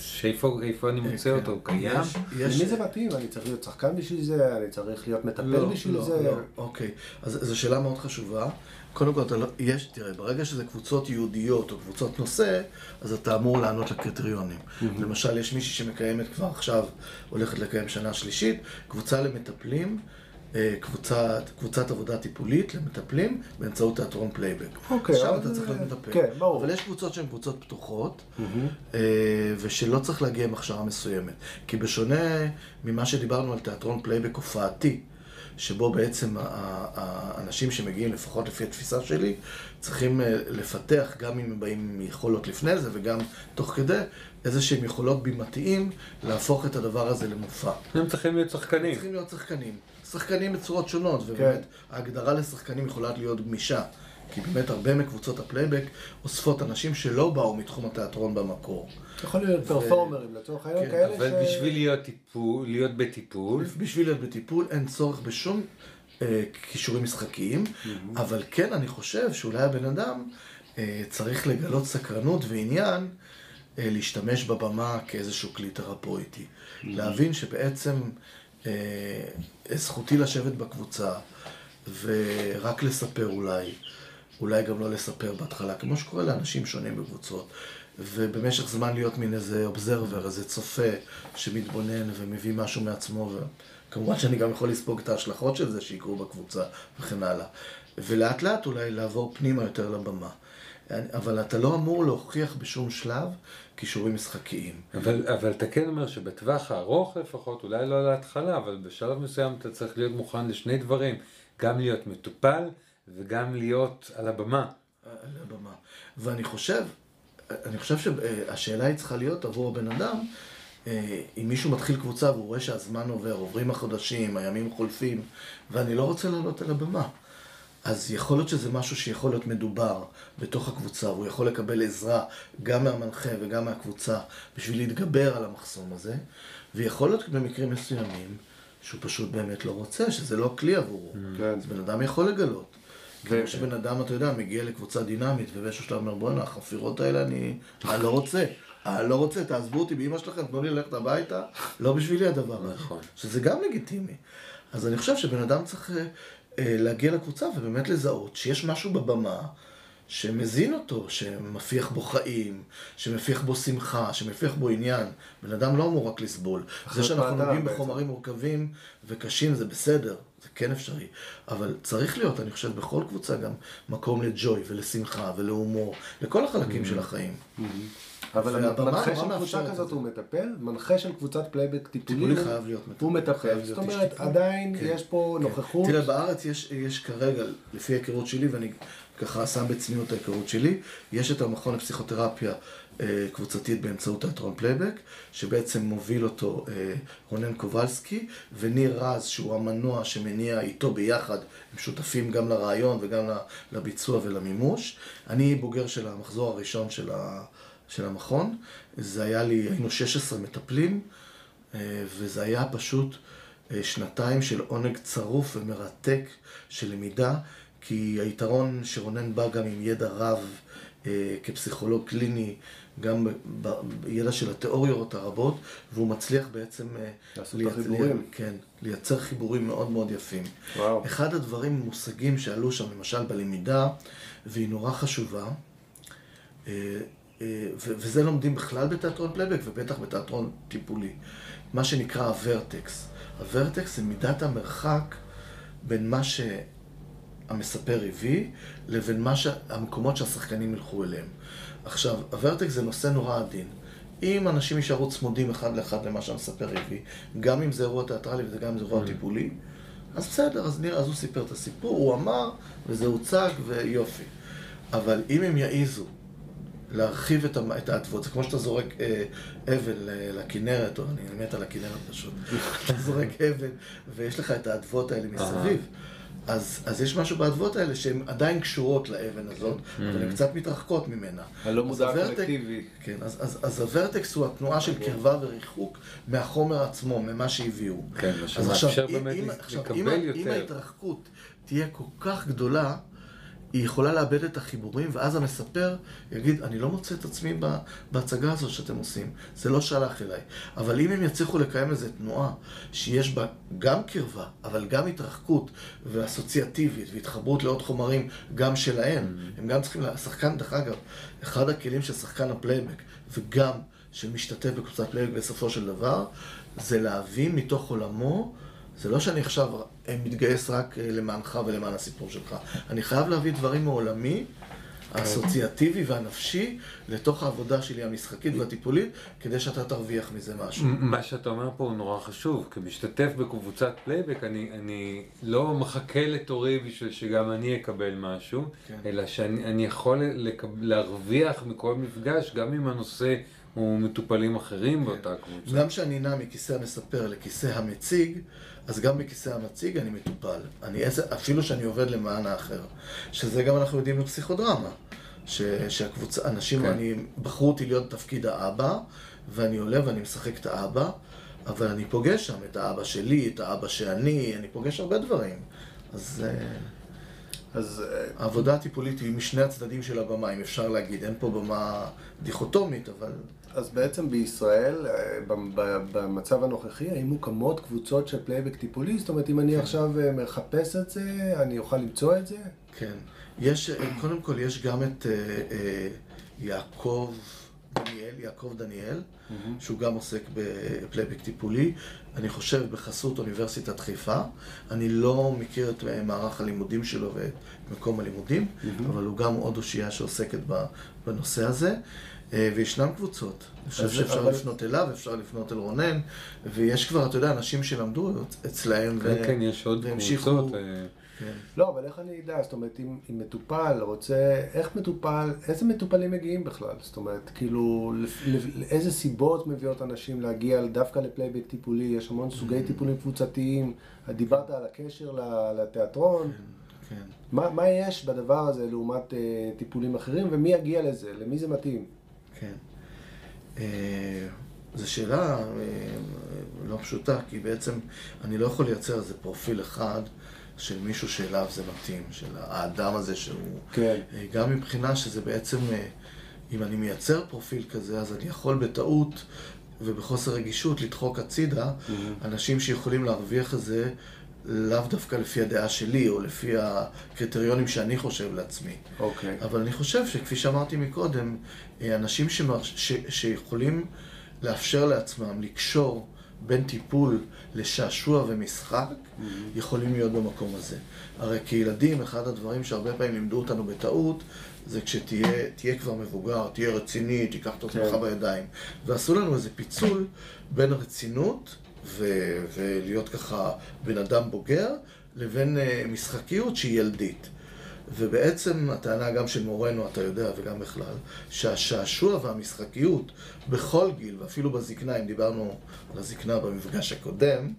שאיפה איפה אני מוצא כן. אותו? הוא קיים? יש, יש... למי זה מתאים? אני צריך להיות שחקן בשביל זה? אני צריך להיות מטפל לא, בשביל לא, זה? לא, אוקיי. אז זו שאלה מאוד חשובה. קודם כל, אתה לא, יש, תראה, ברגע שזה קבוצות ייעודיות או קבוצות נושא, אז אתה אמור לענות לקריטריונים. Mm-hmm. למשל, יש מישהי שמקיימת כבר עכשיו, הולכת לקיים שנה שלישית, קבוצה למטפלים. אה, קבוצת, קבוצת עבודה טיפולית למטפלים באמצעות תיאטרון פלייבק. אוקיי. עכשיו אתה צריך להיות מטפל. כן, ברור. אבל יש קבוצות שהן קבוצות פתוחות, mm-hmm. ושלא צריך להגיע עם הכשרה מסוימת. כי בשונה ממה שדיברנו על תיאטרון פלייבק הופעתי, שבו בעצם האנשים שמגיעים, לפחות לפי התפיסה שלי, צריכים אה, לפתח, גם אם הם באים עם יכולות לפני זה וגם תוך כדי, איזה שהם יכולות בימתיים להפוך את הדבר הזה למופע. הם צריכים להיות שחקנים. הם צריכים להיות שחקנים. שחקנים בצורות שונות, ובאמת כן. ההגדרה לשחקנים יכולה להיות גמישה. כי באמת הרבה מקבוצות הפלייבק אוספות אנשים שלא באו מתחום התיאטרון במקור. יכול להיות פרפורמרים לצורך העניין כן, כאלה אבל ש... אבל בשביל להיות, טיפול, להיות בטיפול... בשביל להיות בטיפול אין צורך בשום אה, כישורים משחקיים. אבל כן אני חושב שאולי הבן אדם אה, צריך לגלות סקרנות ועניין להשתמש בבמה כאיזשהו כלי תרפויטי. Mm-hmm. להבין שבעצם... אה, זכותי לשבת בקבוצה ורק לספר אולי, אולי גם לא לספר בהתחלה, כמו שקורה לאנשים שונים בקבוצות, ובמשך זמן להיות מין איזה אובזרבר, איזה צופה שמתבונן ומביא משהו מעצמו, וכמובן שאני גם יכול לספוג את ההשלכות של זה שיקרו בקבוצה וכן הלאה. ולאט לאט אולי לעבור פנימה יותר לבמה. אבל אתה לא אמור להוכיח בשום שלב כישורים משחקיים. אבל, אבל אתה כן אומר שבטווח הארוך לפחות, אולי לא להתחלה, אבל בשלב מסוים אתה צריך להיות מוכן לשני דברים, גם להיות מטופל וגם להיות על הבמה. על הבמה. ואני חושב, אני חושב שהשאלה היא צריכה להיות עבור הבן אדם, אה, אם מישהו מתחיל קבוצה והוא רואה שהזמן עובר, עוברים החודשים, הימים חולפים, ואני לא רוצה לעלות על הבמה. אז יכול להיות שזה משהו שיכול להיות מדובר בתוך הקבוצה, והוא יכול לקבל עזרה גם מהמנחה וגם מהקבוצה בשביל להתגבר על המחסום הזה, ויכול להיות במקרים מסוימים שהוא פשוט באמת לא רוצה, שזה לא כלי עבורו. Mm. כן. אז בן אדם יכול לגלות. כמו שבן אדם, אתה יודע, מגיע לקבוצה דינמית, ובאיזשהו שלב אומר, בואנה, החפירות האלה, אני, אני לא רוצה. אני לא רוצה, תעזבו אותי באמא שלכם, תנו לי ללכת הביתה, לא בשבילי הדבר הזה. נכון. שזה גם לגיטימי. אז אני חושב שבן אדם צריך אה, להגיע לקבוצה ובאמת לזהות שיש משהו בבמה שמזין אותו, שמפיח בו חיים, שמפיח בו שמחה, שמפיח בו עניין. בן אדם לא אמור רק לסבול. זה שאנחנו נוגעים בחומרים מורכבים וקשים זה בסדר, זה כן אפשרי. אבל צריך להיות, אני חושב, בכל קבוצה גם מקום לג'וי ולשמחה ולהומור, לכל החלקים mm-hmm. של החיים. אבל המנחה של קבוצה כזאת הוא מטפל, מנחה של קבוצת פלייבק טיפולי חייב להיות מטפל. הוא מטפל, זאת אומרת עדיין כן. יש פה כן. נוכחות. תראה, בארץ יש כרגע, לפי ההיכרות שלי, ואני ככה שם בצניעות ההיכרות שלי, יש את המכון לפסיכותרפיה אה, קבוצתית באמצעות תיאטרון פלייבק, שבעצם מוביל אותו אה, רונן קובלסקי, וניר רז, שהוא המנוע שמניע איתו ביחד, הם שותפים גם לרעיון וגם לביצוע ולמימוש. אני בוגר של המחזור הראשון של ה... של המכון. זה היה לי, היינו 16 מטפלים, אה, וזה היה פשוט אה, שנתיים של עונג צרוף ומרתק של למידה, כי היתרון שרונן בא גם עם ידע רב אה, כפסיכולוג קליני, גם בידע של התיאוריות הרבות, והוא מצליח בעצם אה, לעשות לייצ... חיבורים. כן, לייצר חיבורים מאוד מאוד יפים. וואו. אחד הדברים, מושגים שעלו שם, למשל בלמידה, והיא נורא חשובה, וזה לומדים בכלל בתיאטרון פלייבק ובטח בתיאטרון טיפולי, מה שנקרא הוורטקס. הוורטקס זה מידת המרחק בין מה שהמספר הביא לבין מה ש... המקומות שהשחקנים ילכו אליהם. עכשיו, הוורטקס זה נושא נורא עדין. אם אנשים יישארו צמודים אחד לאחד למה שהמספר הביא, גם אם זה אירוע תיאטרלי וגם אם זה אירוע mm. טיפולי, אז בסדר, אז נראה, אז הוא סיפר את הסיפור, הוא אמר, וזה הוצג, ויופי. אבל אם הם יעיזו להרחיב את האדוות, זה כמו שאתה זורק אה, אבן לכנרת, או אני מת על הכנרת פשוט, <laughs> אתה זורק אבן ויש לך את האדוות האלה מסביב. אז, אז יש משהו באדוות האלה שהן עדיין קשורות לאבן הזאת, mm-hmm. אבל הן קצת מתרחקות ממנה. הלא מודע קולקטיבי. כן, אז, אז, אז הוורטקס הוא התנועה של אוקיי. קרבה וריחוק מהחומר עצמו, ממה שהביאו. כן, מה שמאפשר באמת לקבל יותר. אם ההתרחקות תהיה כל כך גדולה, היא יכולה לאבד את החיבורים, ואז המספר יגיד, אני לא מוצא את עצמי בהצגה הזאת שאתם עושים, זה לא שייך אליי. אבל אם הם יצליחו לקיים איזו תנועה שיש בה גם קרבה, אבל גם התרחקות ואסוציאטיבית והתחברות לעוד חומרים גם שלהם, mm-hmm. הם גם צריכים, שחקן, דרך אגב, אחד הכלים של שחקן הפלייבק, וגם של משתתף בקבוצת פלייבק בסופו של דבר, זה להבין מתוך עולמו זה לא שאני עכשיו מתגייס רק אה, למענך ולמען הסיפור שלך. אני חייב להביא דברים מעולמי, האסוציאטיבי והנפשי, לתוך העבודה שלי המשחקית והטיפולית, כדי שאתה תרוויח מזה משהו. מה שאתה אומר פה הוא נורא חשוב. כמשתתף בקבוצת פלייבק, אני, אני לא מחכה לתורי בשביל שגם אני אקבל משהו, כן. אלא שאני יכול להרוויח מכל מפגש, גם אם הנושא... הוא מטופלים אחרים כן. באותה קבוצה. גם כשאני נע מכיסא המספר לכיסא המציג, אז גם בכיסא המציג אני מטופל. אני, אפילו שאני עובד למען האחר. שזה גם אנחנו יודעים בפסיכודרמה. ש, שהקבוצה, אנשים, כן. אני, בחרו אותי להיות תפקיד האבא, ואני עולה ואני משחק את האבא, אבל אני פוגש שם את האבא שלי, את האבא שאני, אני פוגש הרבה דברים. אז... אה, אז אה, העבודה הטיפולית היא משני הצדדים של הבמה, אם אפשר להגיד. אין פה במה דיכוטומית, אבל... אז בעצם בישראל, אה, במצב הנוכחי, האם מוקמות קבוצות של פלייבק טיפולי? זאת אומרת, אם אני כן. עכשיו אה, מחפש את זה, אני אוכל למצוא את זה? כן. יש, קודם כל, יש גם את יעקב... דניאל, יעקב דניאל. שהוא גם עוסק בפלייבק טיפולי, אני חושב בחסות אוניברסיטת חיפה. אני לא מכיר את מערך הלימודים שלו ואת מקום הלימודים, mm-hmm. אבל הוא גם עוד אושייה שעוסקת בנושא הזה. אה, וישנם קבוצות. אני חושב שאפשר אבל... לפנות אליו, אפשר לפנות אל רונן, ויש כבר, אתה יודע, אנשים שלמדו אצלהם, כן, ו... כן, יש עוד קבוצות. אה, כן. לא, אבל איך אני אדע? זאת אומרת, אם, אם מטופל רוצה, איך מטופל, איזה מטופלים מגיעים בכלל? זאת אומרת, כאילו, איזה סיבות מביאות אנשים להגיע דווקא לפלייבק טיפולי? יש המון סוגי mm. טיפולים קבוצתיים. דיברת על הקשר לתיאטרון. כן, כן. מה, מה יש בדבר הזה לעומת uh, טיפולים אחרים, ומי יגיע לזה? למי זה מתאים? כן. Uh, זו שאלה uh, לא פשוטה, כי בעצם אני לא יכול לייצר איזה פרופיל אחד. של מישהו שאליו זה מתאים, של האדם הזה שהוא... כן. אה, גם מבחינה שזה בעצם, אה, אם אני מייצר פרופיל כזה, אז אני יכול בטעות ובחוסר רגישות לדחוק הצידה mm-hmm. אנשים שיכולים להרוויח את זה לאו דווקא לפי הדעה שלי, או לפי הקריטריונים שאני חושב לעצמי. אוקיי. אבל אני חושב שכפי שאמרתי מקודם, אה, אנשים שמר... ש... שיכולים לאפשר לעצמם לקשור בין טיפול לשעשוע ומשחק, mm-hmm. יכולים להיות במקום הזה. הרי כילדים, אחד הדברים שהרבה פעמים לימדו אותנו בטעות, זה כשתהיה כבר מבוגר, תהיה רציני, תיקח את עצמך כן. בידיים. ועשו לנו איזה פיצול בין רצינות ו- ולהיות ככה בן אדם בוגר, לבין uh, משחקיות שהיא ילדית. ובעצם הטענה גם של מורנו, אתה יודע, וגם בכלל, שהשעשוע והמשחקיות בכל גיל, ואפילו בזקנה, אם דיברנו על הזקנה במפגש הקודם,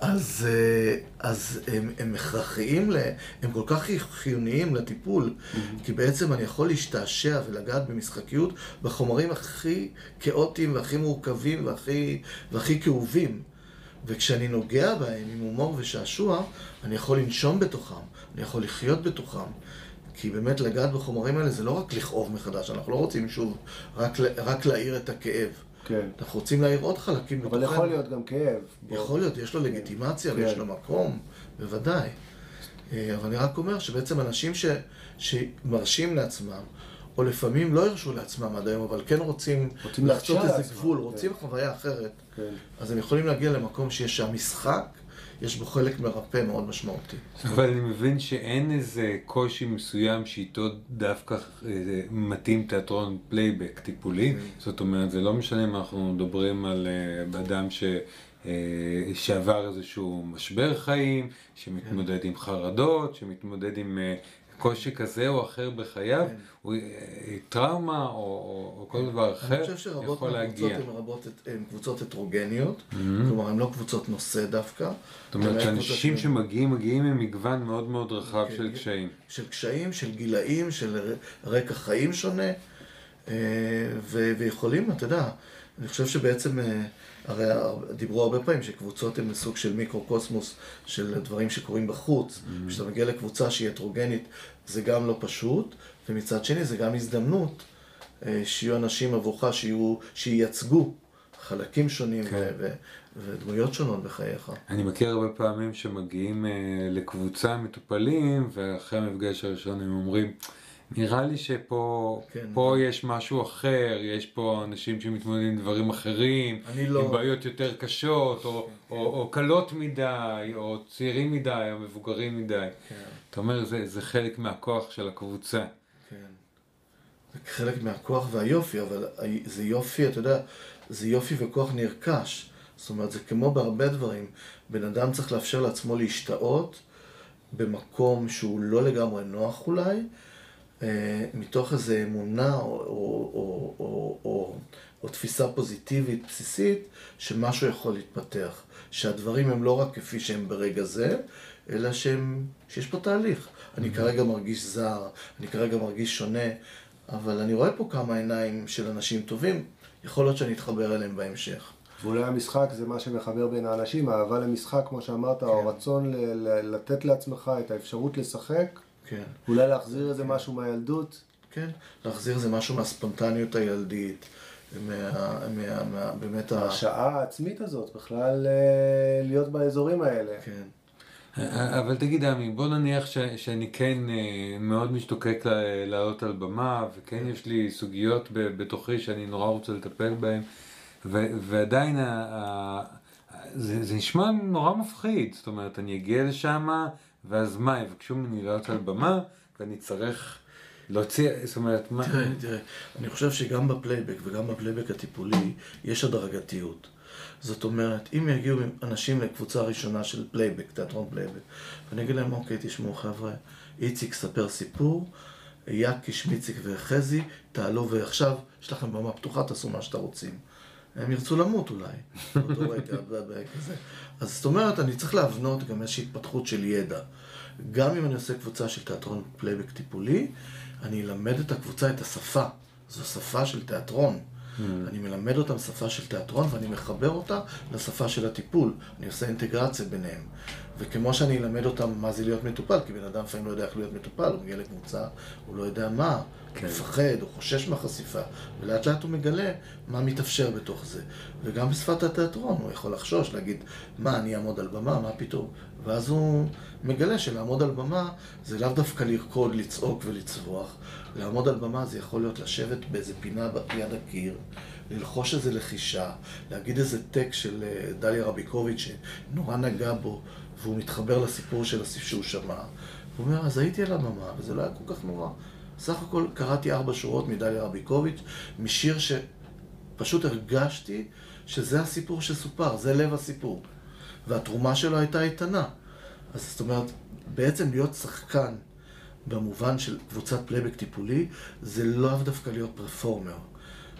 אז, אה, אז הם, הם הכרחיים, הם כל כך חיוניים לטיפול, mm-hmm. כי בעצם אני יכול להשתעשע ולגעת במשחקיות בחומרים הכי כאוטיים והכי מורכבים והכי, והכי כאובים. וכשאני נוגע בהם עם הומור ושעשוע, אני יכול לנשום בתוכם, אני יכול לחיות בתוכם. כי באמת לגעת בחומרים האלה זה לא רק לכאוב מחדש, אנחנו לא רוצים שוב רק, רק להעיר את הכאב. כן. אנחנו רוצים להעיר עוד חלקים אבל יכול להיות גם כאב. יכול להיות, יש לו לגיטימציה כן. ויש לו מקום, בוודאי. אה, אבל אני רק אומר שבעצם אנשים ש, שמרשים לעצמם, או לפעמים לא הרשו לעצמם עד היום, אבל כן רוצים, רוצים לחצות איזה גבול, כן. רוצים חוויה אחרת, כן. אז הם יכולים להגיע למקום שיש שם משחק, יש בו חלק מרפא מאוד משמעותי. אבל אני מבין שאין איזה קושי מסוים שאיתו דווקא אה, מתאים תיאטרון פלייבק טיפולי. כן. זאת אומרת, זה לא משנה אם אנחנו מדברים על אה, אדם ש... אה, שעבר איזשהו משבר חיים, שמתמודד עם חרדות, שמתמודד עם קושי כזה או אחר בחייו, כן. הוא, אה, טראומה או, או, או כל דבר אחר יכול להגיע. אני חושב שרבות מהקבוצות הן רבות, הן קבוצות הטרוגניות, mm-hmm. כלומר הן לא קבוצות נושא דווקא. זאת אומרת שאנשים שמגיעים, מגיעים עם מגוון מאוד מאוד רחב כן, של קשיים. של קשיים, של גילאים, של רקע חיים שונה, אה, ויכולים, אתה יודע, אני חושב שבעצם... הרי דיברו הרבה פעמים שקבוצות הן סוג של מיקרו-קוסמוס של דברים שקורים בחוץ. Mm-hmm. כשאתה מגיע לקבוצה שהיא הטרוגנית, זה גם לא פשוט, ומצד שני זה גם הזדמנות אה, שיהיו אנשים עבורך שיהיו, שייצגו חלקים שונים כן. ו- ודמויות שונות בחייך. אני מכיר הרבה פעמים שמגיעים אה, לקבוצה מטופלים, ואחרי המפגש הראשון הם אומרים, נראה לי שפה כן. פה יש משהו אחר, יש פה אנשים שמתמודדים עם דברים אחרים, לא... עם בעיות יותר קשות, או, כן. או, או קלות מדי, או צעירים מדי, או מבוגרים מדי. כן. אתה אומר, זה, זה חלק מהכוח של הקבוצה. כן. זה חלק מהכוח והיופי, אבל זה יופי, אתה יודע, זה יופי וכוח נרכש. זאת אומרת, זה כמו בהרבה דברים. בן אדם צריך לאפשר לעצמו להשתאות במקום שהוא לא לגמרי נוח אולי, מתוך איזו אמונה או, או, או, או, או, או תפיסה פוזיטיבית בסיסית שמשהו יכול להתפתח. שהדברים הם לא רק כפי שהם ברגע זה, אלא שהם, שיש פה תהליך. אני כרגע מרגיש זר, אני כרגע מרגיש שונה, אבל אני רואה פה כמה עיניים של אנשים טובים, יכול להיות שאני אתחבר אליהם בהמשך. ואולי המשחק זה מה שמחבר בין האנשים, האהבה למשחק, כמו שאמרת, כן. או הרצון לתת לעצמך את האפשרות לשחק. כן. אולי להחזיר איזה משהו מהילדות? כן, להחזיר איזה משהו מהספונטניות הילדית, מה... מה, מה באמת ה... השעה העצמית הזאת, בכלל אה, להיות באזורים האלה. כן. אבל תגיד עמי, בוא נניח ש, שאני כן אה, מאוד משתוקק לעלות על במה, וכן כן. יש לי סוגיות בתוכי שאני נורא רוצה לטפל בהן, ו, ועדיין ה, ה, זה, זה נשמע נורא מפחיד, זאת אומרת, אני אגיע לשם, ואז מה, יבקשו ממני לעלות על במה, ואני צריך להוציא, זאת אומרת, מה... תראה, תראה, אני חושב שגם בפלייבק וגם בפלייבק הטיפולי יש הדרגתיות. זאת אומרת, אם יגיעו אנשים לקבוצה ראשונה של פלייבק, תיאטרון פלייבק, ואני אגיד להם, אוקיי, תשמעו חבר'ה, איציק ספר סיפור, יאקי, מיציק וחזי, תעלו ועכשיו יש לכם במה פתוחה, תעשו מה שאתם רוצים. הם ירצו למות אולי, <laughs> באותו רגע, כזה. אז זאת אומרת, אני צריך להבנות גם איזושהי התפתחות של ידע. גם אם אני עושה קבוצה של תיאטרון פלייבק טיפולי, אני אלמד את הקבוצה את השפה. זו שפה של תיאטרון. Mm. אני מלמד אותם שפה של תיאטרון ואני מחבר אותה לשפה של הטיפול. אני עושה אינטגרציה ביניהם. וכמו שאני אלמד אותם מה זה להיות מטופל, כי בן אדם לפעמים לא יודע איך להיות מטופל, הוא מגיע לקבוצה, הוא לא יודע מה, כן. מפחד, הוא חושש מהחשיפה, ולאט לאט הוא מגלה מה מתאפשר בתוך זה. וגם בשפת התיאטרון הוא יכול לחשוש, להגיד, מה, אני אעמוד על במה, מה פתאום? ואז הוא מגלה שלעמוד על במה זה לאו דווקא לרקוד, לצעוק ולצווח. לעמוד על במה זה יכול להיות לשבת באיזה פינה ביד הקיר, ללחוש איזה לחישה, להגיד איזה טקסט של אה, דליה רביקוביץ' שנורא נגע בו, והוא מתחבר לסיפור של הסיפור שהוא שמע. הוא אומר, אז הייתי על הבמה, וזה לא היה כל כך נורא. סך הכל קראתי ארבע שורות מדליה רביקוביץ', משיר שפשוט הרגשתי שזה הסיפור שסופר, זה לב הסיפור. והתרומה שלו הייתה איתנה. אז זאת אומרת, בעצם להיות שחקן במובן של קבוצת פלייבק טיפולי, זה לאו דווקא להיות פרפורמר.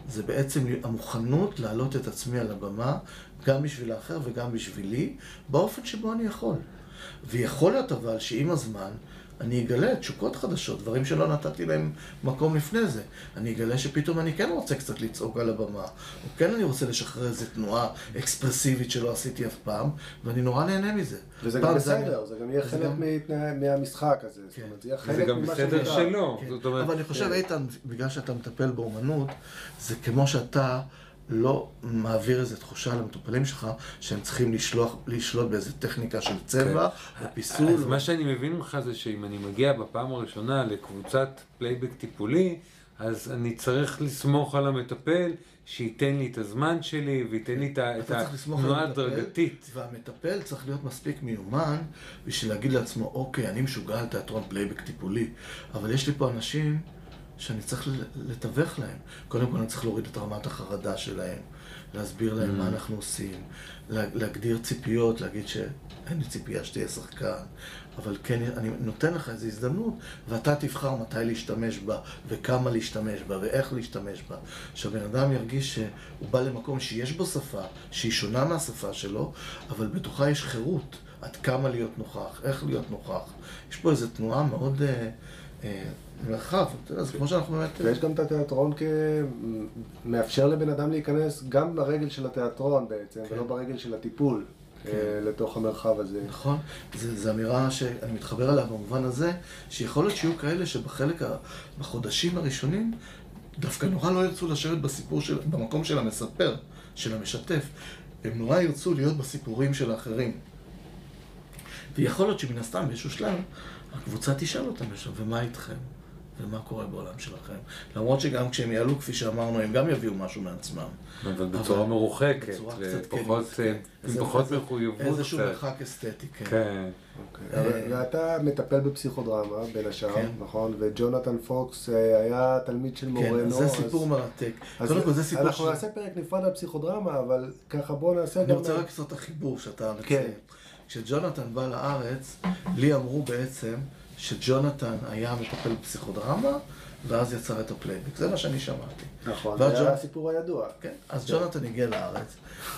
זה בעצם המוכנות להעלות את עצמי על הבמה, גם בשביל האחר וגם בשבילי, באופן שבו אני יכול. ויכול להיות אבל שעם הזמן, אני אגלה תשוקות חדשות, דברים שלא נתתי להם מקום לפני זה. אני אגלה שפתאום אני כן רוצה קצת לצעוק על הבמה, או כן אני רוצה לשחרר איזו תנועה אקספרסיבית שלא עשיתי אף פעם, ואני נורא נהנה מזה. וזה גם זה בסדר, היה- זה גם יהיה זה חלק גם- מהמשחק הזה. זאת כן. אומרת, זה יהיה זה חלק גם ממה בסדר שנקרא. שלו. כן. זאת אומרת, אבל אני חושב, כן. איתן, בגלל שאתה מטפל באומנות, זה כמו שאתה לא מעביר איזו תחושה למטופלים שלך שהם צריכים לשלוח, לשלוט באיזו טכניקה של צבע, או פיסול. כן. אז מה שאני מבין ממך זה שאם אני מגיע בפעם הראשונה לקבוצת פלייבק טיפולי, אז אני צריך לסמוך על המטפל שייתן לי את הזמן שלי וייתן לי את התנועה המטפל, ההדרגתית. והמטפל צריך להיות מספיק מיומן בשביל להגיד לעצמו, אוקיי, אני משוגע על תיאטרון פלייבק טיפולי, אבל יש לי פה אנשים שאני צריך לתווך להם. קודם כל אני צריך להוריד את רמת החרדה שלהם, להסביר להם Mm. מה אנחנו עושים, לה- להגדיר ציפיות, להגיד שאין לי ציפייה שתהיה שחקן, אבל כן, אני נותן לך איזו הזדמנות, ואתה תבחר מתי להשתמש בה, וכמה להשתמש בה, ואיך להשתמש בה. שהבן אדם ירגיש שהוא בא למקום שיש בו שפה, שהיא שונה מהשפה שלו, אבל בתוכה יש חירות. עד כמה להיות נוכח, איך להיות נוכח. יש פה איזו תנועה מאוד אה, אה, מרחב, זה כמו שאנחנו באמת... ויש גם את התיאטרון כמאפשר לבן אדם להיכנס גם ברגל של התיאטרון בעצם, כן. ולא ברגל של הטיפול אה, לתוך המרחב הזה. נכון, זו אמירה שאני מתחבר אליה במובן הזה, שיכול להיות שיהיו כאלה שבחלק, ה- בחודשים הראשונים, דווקא נורא לא ירצו לשבת בסיפור של, במקום של המספר, של המשתף. הם נורא ירצו להיות בסיפורים של האחרים. ויכול להיות שמן הסתם באיזשהו שלב, הקבוצה תשאל אותם לשם, ומה איתכם? ומה קורה בעולם שלכם? למרות שגם כשהם יעלו, כפי שאמרנו, הם גם יביאו משהו מעצמם. אבל בצורה מרוחקת, בצורה קצת כן, ופחות כן. אה, עם פחות מחויבות איזשהו. מרחק אסתטי, כן. כן. אוקיי. אבל- ואתה מטפל בפסיכודרמה, בין השאר, כן. נכון? וג'ונתן פוקס אה, היה תלמיד של כן, מורנו. אז זה אז- סיפור מרתק. אז קודם כל זה סיפור אנחנו ש... נעשה פרק נפרד על פסיכודרמה, אבל ככה בואו נעשה אני גם... רוצה רק לעשות את החיבור שאתה כן. מציין. כשג'ונתן בא לארץ, לי אמרו בעצם שג'ונתן היה מטפל בפסיכודרמה, ואז יצר את הפלייבק. זה מה שאני שמעתי. נכון, זה היה הסיפור הידוע. כן, אז ג'ונתן הגיע לארץ,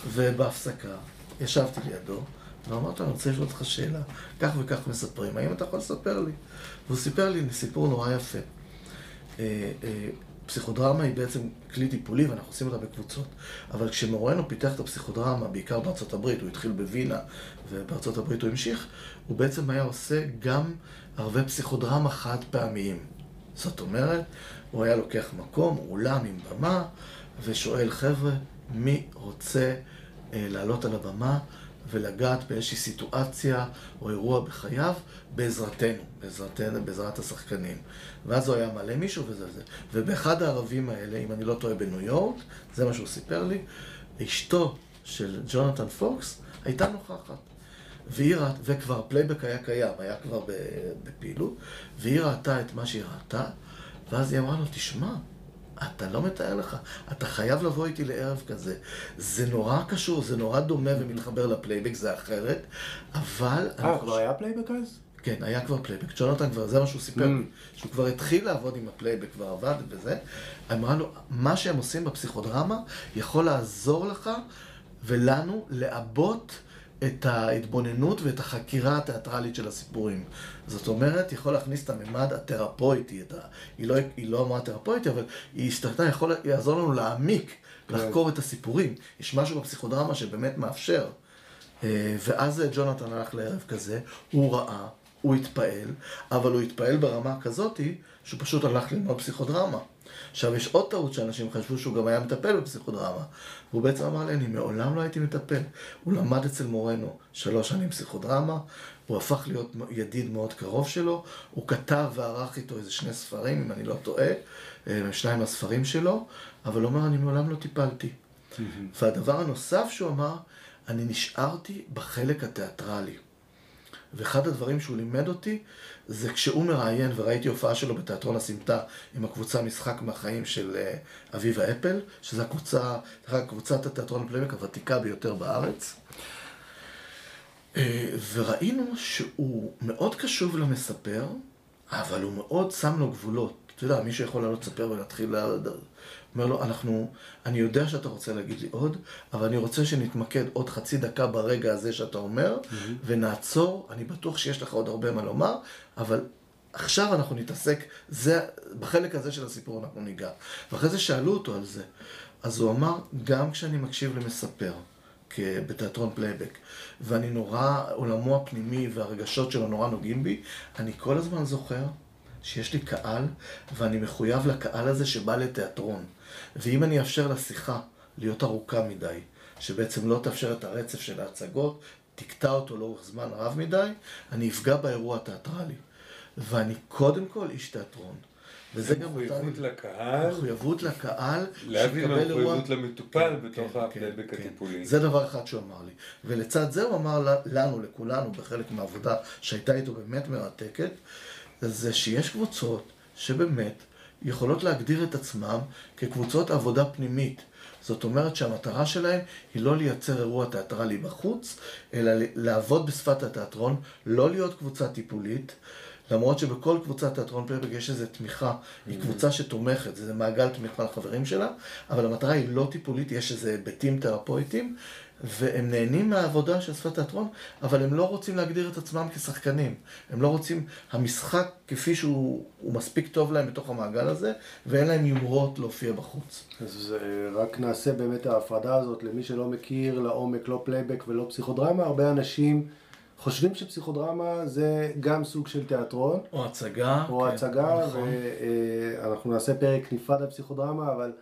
ובהפסקה ישבתי לידו, ואמרתי לו, אני רוצה לשאול אותך שאלה, כך וכך מספרים, האם אתה יכול לספר לי? והוא סיפר לי סיפור נורא יפה. פסיכודרמה היא בעצם כלי טיפולי ואנחנו עושים אותה בקבוצות. אבל כשמורנו פיתח את הפסיכודרמה, בעיקר בארצות הברית, הוא התחיל בווינה ובארצות הברית הוא המשיך, הוא בעצם היה עושה גם ערבי פסיכודרמה חד פעמיים. זאת אומרת, הוא היה לוקח מקום, אולם עם במה, ושואל, חבר'ה, מי רוצה אה, לעלות על הבמה ולגעת באיזושהי סיטואציה או אירוע בחייו בעזרתנו, בעזרתנו, בעזרת השחקנים. ואז הוא היה מעלה מישהו וזה וזה. ובאחד הערבים האלה, אם אני לא טועה בניו יורק, זה מה שהוא סיפר לי, אשתו של ג'ונתן פוקס הייתה נוכחת. והיא ראתה, וכבר פלייבק היה קיים, היה כבר בפעילות, והיא ראתה את מה שהיא ראתה, ואז היא אמרה לו, תשמע, אתה לא מתאר לך, אתה חייב לבוא איתי לערב כזה. זה נורא קשור, זה נורא דומה ומתחבר לפלייבק, זה אחרת, אבל... אה, כבר היה פלייבק אז? כן, היה כבר פלייבק. ג'ונתן כבר, זה מה שהוא סיפר לי, שהוא כבר התחיל לעבוד עם הפלייבק, כבר עבד וזה. אמרה לו, מה שהם עושים בפסיכודרמה יכול לעזור לך ולנו לעבות את ההתבוננות ואת החקירה התיאטרלית של הסיפורים. זאת אומרת, יכול להכניס את הממד התרפויטי, את ה... היא, לא, היא לא אמרה תרפויטי, אבל היא השתלטה, יכול לעזור לנו להעמיק, לחקור את הסיפורים. יש משהו בפסיכודרמה שבאמת מאפשר. אה, ואז ג'ונתן הלך לערב כזה, הוא ראה, הוא התפעל, אבל הוא התפעל ברמה כזאתי, שהוא פשוט הלך ללמוד פסיכודרמה. עכשיו, יש עוד טעות שאנשים חשבו שהוא גם היה מטפל בפסיכודרמה. והוא בעצם אמר לי, אני מעולם לא הייתי מטפל. הוא למד אצל מורנו שלוש שנים פסיכודרמה, הוא הפך להיות ידיד מאוד קרוב שלו, הוא כתב וערך איתו איזה שני ספרים, אם אני לא טועה, אה, שניים מהספרים שלו, אבל הוא אמר, אני מעולם לא טיפלתי. והדבר הנוסף שהוא אמר, אני נשארתי בחלק התיאטרלי. ואחד הדברים שהוא לימד אותי, זה כשהוא מראיין, וראיתי הופעה שלו בתיאטרון הסמטה עם הקבוצה משחק מהחיים של uh, אביבה אפל, שזו הקבוצה, קבוצת התיאטרון הפלייבק הוותיקה ביותר בארץ. Uh, וראינו שהוא מאוד קשוב למספר, אבל הוא מאוד שם לו גבולות. אתה יודע, מישהו יכול לעלות לספר ולהתחיל... אומר לו, אנחנו, אני יודע שאתה רוצה להגיד לי עוד, אבל אני רוצה שנתמקד עוד חצי דקה ברגע הזה שאתה אומר, mm-hmm. ונעצור, אני בטוח שיש לך עוד הרבה מה לומר, אבל עכשיו אנחנו נתעסק, זה, בחלק הזה של הסיפור אנחנו ניגע. ואחרי זה שאלו אותו על זה. אז הוא אמר, גם כשאני מקשיב למספר, בתיאטרון פלייבק, ואני נורא, עולמו הפנימי והרגשות שלו נורא נוגעים בי, אני כל הזמן זוכר שיש לי קהל, ואני מחויב לקהל הזה שבא לתיאטרון. ואם אני אאפשר לשיחה להיות ארוכה מדי, שבעצם לא תאפשר את הרצף של ההצגות, תקטע אותו לאורך זמן רב מדי, אני אפגע באירוע התיאטרלי. ואני קודם כל איש תיאטרון. וזה גם מחויבות לקהל. מחויבות לקהל. להבדיל מהמחויבות למטופל כן, בתוך כן, הפלייבק כן, הטיפולי. זה דבר אחד שהוא אמר לי. ולצד זה הוא אמר לנו, לכולנו, בחלק מהעבודה שהייתה איתו באמת מרתקת, זה שיש קבוצות שבאמת יכולות להגדיר את עצמם כקבוצות עבודה פנימית. זאת אומרת שהמטרה שלהם היא לא לייצר אירוע תיאטרלי בחוץ, אלא לעבוד בשפת התיאטרון, לא להיות קבוצה טיפולית, למרות שבכל קבוצת תיאטרון פלייבק יש איזו תמיכה, היא mm. קבוצה שתומכת, זה מעגל תמיכה לחברים שלה, אבל המטרה היא לא טיפולית, יש איזה היבטים תרפויטיים, והם נהנים מהעבודה של שפת תיאטרון, אבל הם לא רוצים להגדיר את עצמם כשחקנים. הם לא רוצים, המשחק כפי שהוא מספיק טוב להם בתוך המעגל הזה, ואין להם יומרות להופיע בחוץ. אז אה, רק נעשה באמת ההפרדה הזאת למי שלא מכיר לעומק, לא פלייבק ולא פסיכודרמה, הרבה אנשים... חושבים שפסיכודרמה זה גם סוג של תיאטרון. או הצגה. או כן, הצגה, נכון. ואנחנו נעשה פרק נפרד על פסיכודרמה, אבל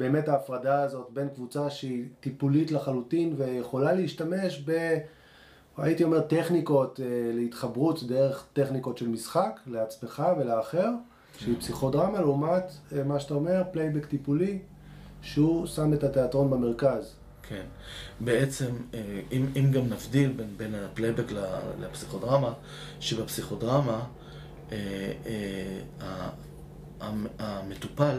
באמת ההפרדה הזאת בין קבוצה שהיא טיפולית לחלוטין ויכולה להשתמש ב... הייתי אומר טכניקות אה, להתחברות דרך טכניקות של משחק לעצמך ולאחר, שהיא פסיכודרמה, לעומת אה, מה שאתה אומר, פלייבק טיפולי, שהוא שם את התיאטרון במרכז. כן. בעצם, אה, אם, אם גם נבדיל בין, בין הפלייבק לפסיכודרמה, שבפסיכודרמה אה, אה, המטופל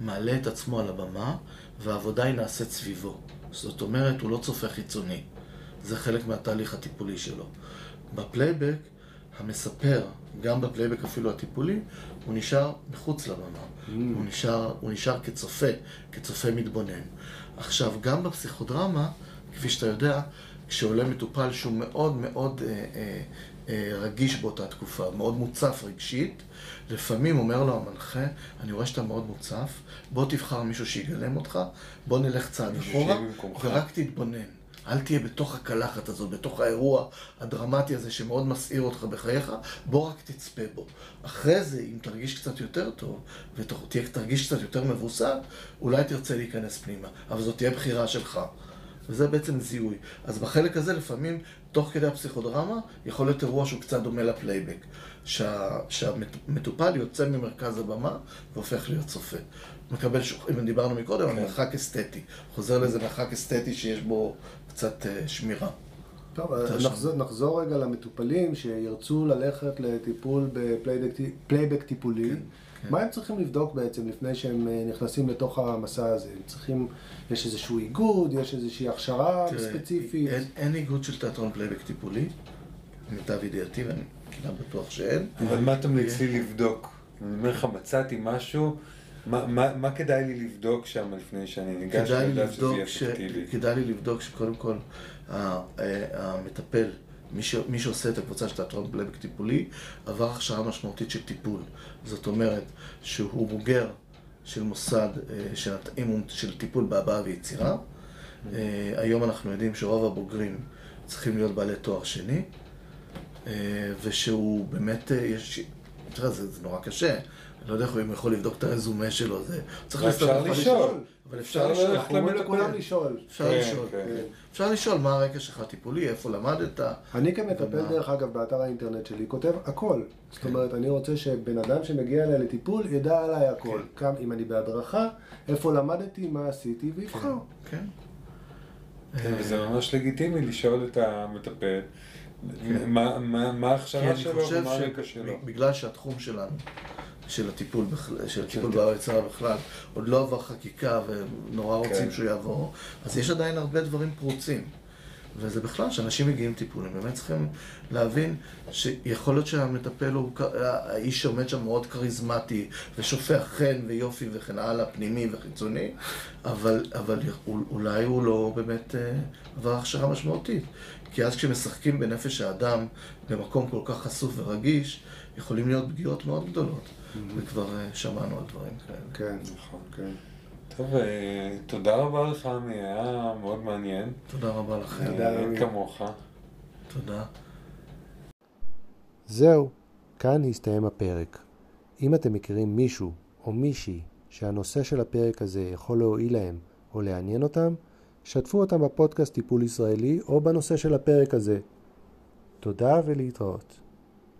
מעלה את עצמו על הבמה והעבודה היא נעשית סביבו. זאת אומרת, הוא לא צופה חיצוני. זה חלק מהתהליך הטיפולי שלו. בפלייבק, המספר, גם בפלייבק אפילו הטיפולי, הוא נשאר מחוץ לבמה. Mm. הוא, נשאר, הוא נשאר כצופה, כצופה מתבונן. עכשיו, גם בפסיכודרמה, כפי שאתה יודע, כשעולה מטופל שהוא מאוד מאוד אה, אה, רגיש באותה תקופה, מאוד מוצף רגשית, לפעמים אומר לו המנחה, אני רואה שאתה מאוד מוצף, בוא תבחר מישהו שיגלם אותך, בוא נלך צעד אחורה, ורק תתבונן. אל תהיה בתוך הקלחת הזאת, בתוך האירוע הדרמטי הזה שמאוד מסעיר אותך בחייך, בוא רק תצפה בו. אחרי זה, אם תרגיש קצת יותר טוב, ותרגיש קצת יותר מבוסס, אולי תרצה להיכנס פנימה, אבל זאת תהיה בחירה שלך. וזה בעצם זיהוי. אז בחלק הזה לפעמים, תוך כדי הפסיכודרמה, יכול להיות אירוע שהוא קצת דומה לפלייבק. שה, שהמטופל יוצא ממרכז הבמה והופך להיות צופה. מקבל, אם דיברנו מקודם, כן. מרחק אסתטי. חוזר לאיזה מרחק אסתטי שיש בו קצת uh, שמירה. טוב, נחזור, נחזור רגע למטופלים שירצו ללכת לטיפול בפלייבק טיפולי. כן. מה הם צריכים לבדוק בעצם לפני שהם אה, נכנסים לתוך המסע הזה? הם צריכים, יש איזשהו איגוד, יש איזושהי הכשרה ספציפית? אין, אין איגוד של תיאטרון פלייבק טיפולי, למיטב ידיעתי, ואני כמעט בטוח שאין. אבל מה אתה מציע לבדוק? אני אומר לך, מצאתי משהו מה, מה, מה כדאי לי לבדוק שם לפני שאני ניגש לדעת שזה יהיה אפקטיבי? כדאי לי לבדוק שקודם כל המטפל, מי, ש, מי שעושה את הקבוצה של תיאטרון פלייבק טיפולי, עבר הכשרה משמעותית של טיפול. זאת אומרת שהוא בוגר של מוסד אה, של, של טיפול בהבעה ויצירה. אה, היום אנחנו יודעים שרוב הבוגרים צריכים להיות בעלי תואר שני, אה, ושהוא באמת, יש, תראה, זה, זה נורא קשה. אני לא יודע איך הוא יכול לבדוק את הרזומה שלו, זה... צריך אפשר לשאול. אבל אפשר לשאול, אנחנו אומרים לכולם לשאול. אפשר כן, לשאול. כן. אפשר לשאול מה הרקע שלך טיפולי, איפה למדת. אני כמטפל, דרך אגב, באתר האינטרנט שלי, כותב הכל. זאת כן. אומרת, אני רוצה שבן אדם שמגיע אליי לטיפול, ידע עליי הכל. גם אם אני בהדרכה, איפה למדתי, מה עשיתי, ויבחר. כן. כן, וזה ממש לגיטימי לשאול את המטפל. מה ההכשרה שלו ומה הרקע שלו. בגלל שהתחום שלנו של הטיפול, של הטיפול בארץ הרע בכלל, עוד לא עבר חקיקה ונורא רוצים כן. שהוא יעבור, אז יש עדיין הרבה דברים פרוצים. וזה בכלל, כשאנשים מגיעים טיפול, הם באמת צריכים להבין שיכול להיות שהמטפל הוא האיש שעומד שם מאוד כריזמטי, ושופך חן ויופי וכן הלאה, פנימי וחיצוני, אבל, אבל אולי הוא לא באמת אה, עבר הכשרה משמעותית. כי אז כשמשחקים בנפש האדם במקום כל כך חשוף ורגיש, יכולים להיות פגיעות מאוד גדולות. Mm-hmm. וכבר אה, שמענו על דברים כאלה. כן, נכון, כן. טוב, אה, תודה רבה לך, עמי, היה מאוד מעניין. תודה רבה לכם. תודה רבה. כמוך. תודה. זהו, כאן הסתיים הפרק. אם אתם מכירים מישהו או מישהי שהנושא של הפרק הזה יכול להועיל להם או לעניין אותם, שתפו אותם בפודקאסט טיפול ישראלי או בנושא של הפרק הזה. תודה ולהתראות.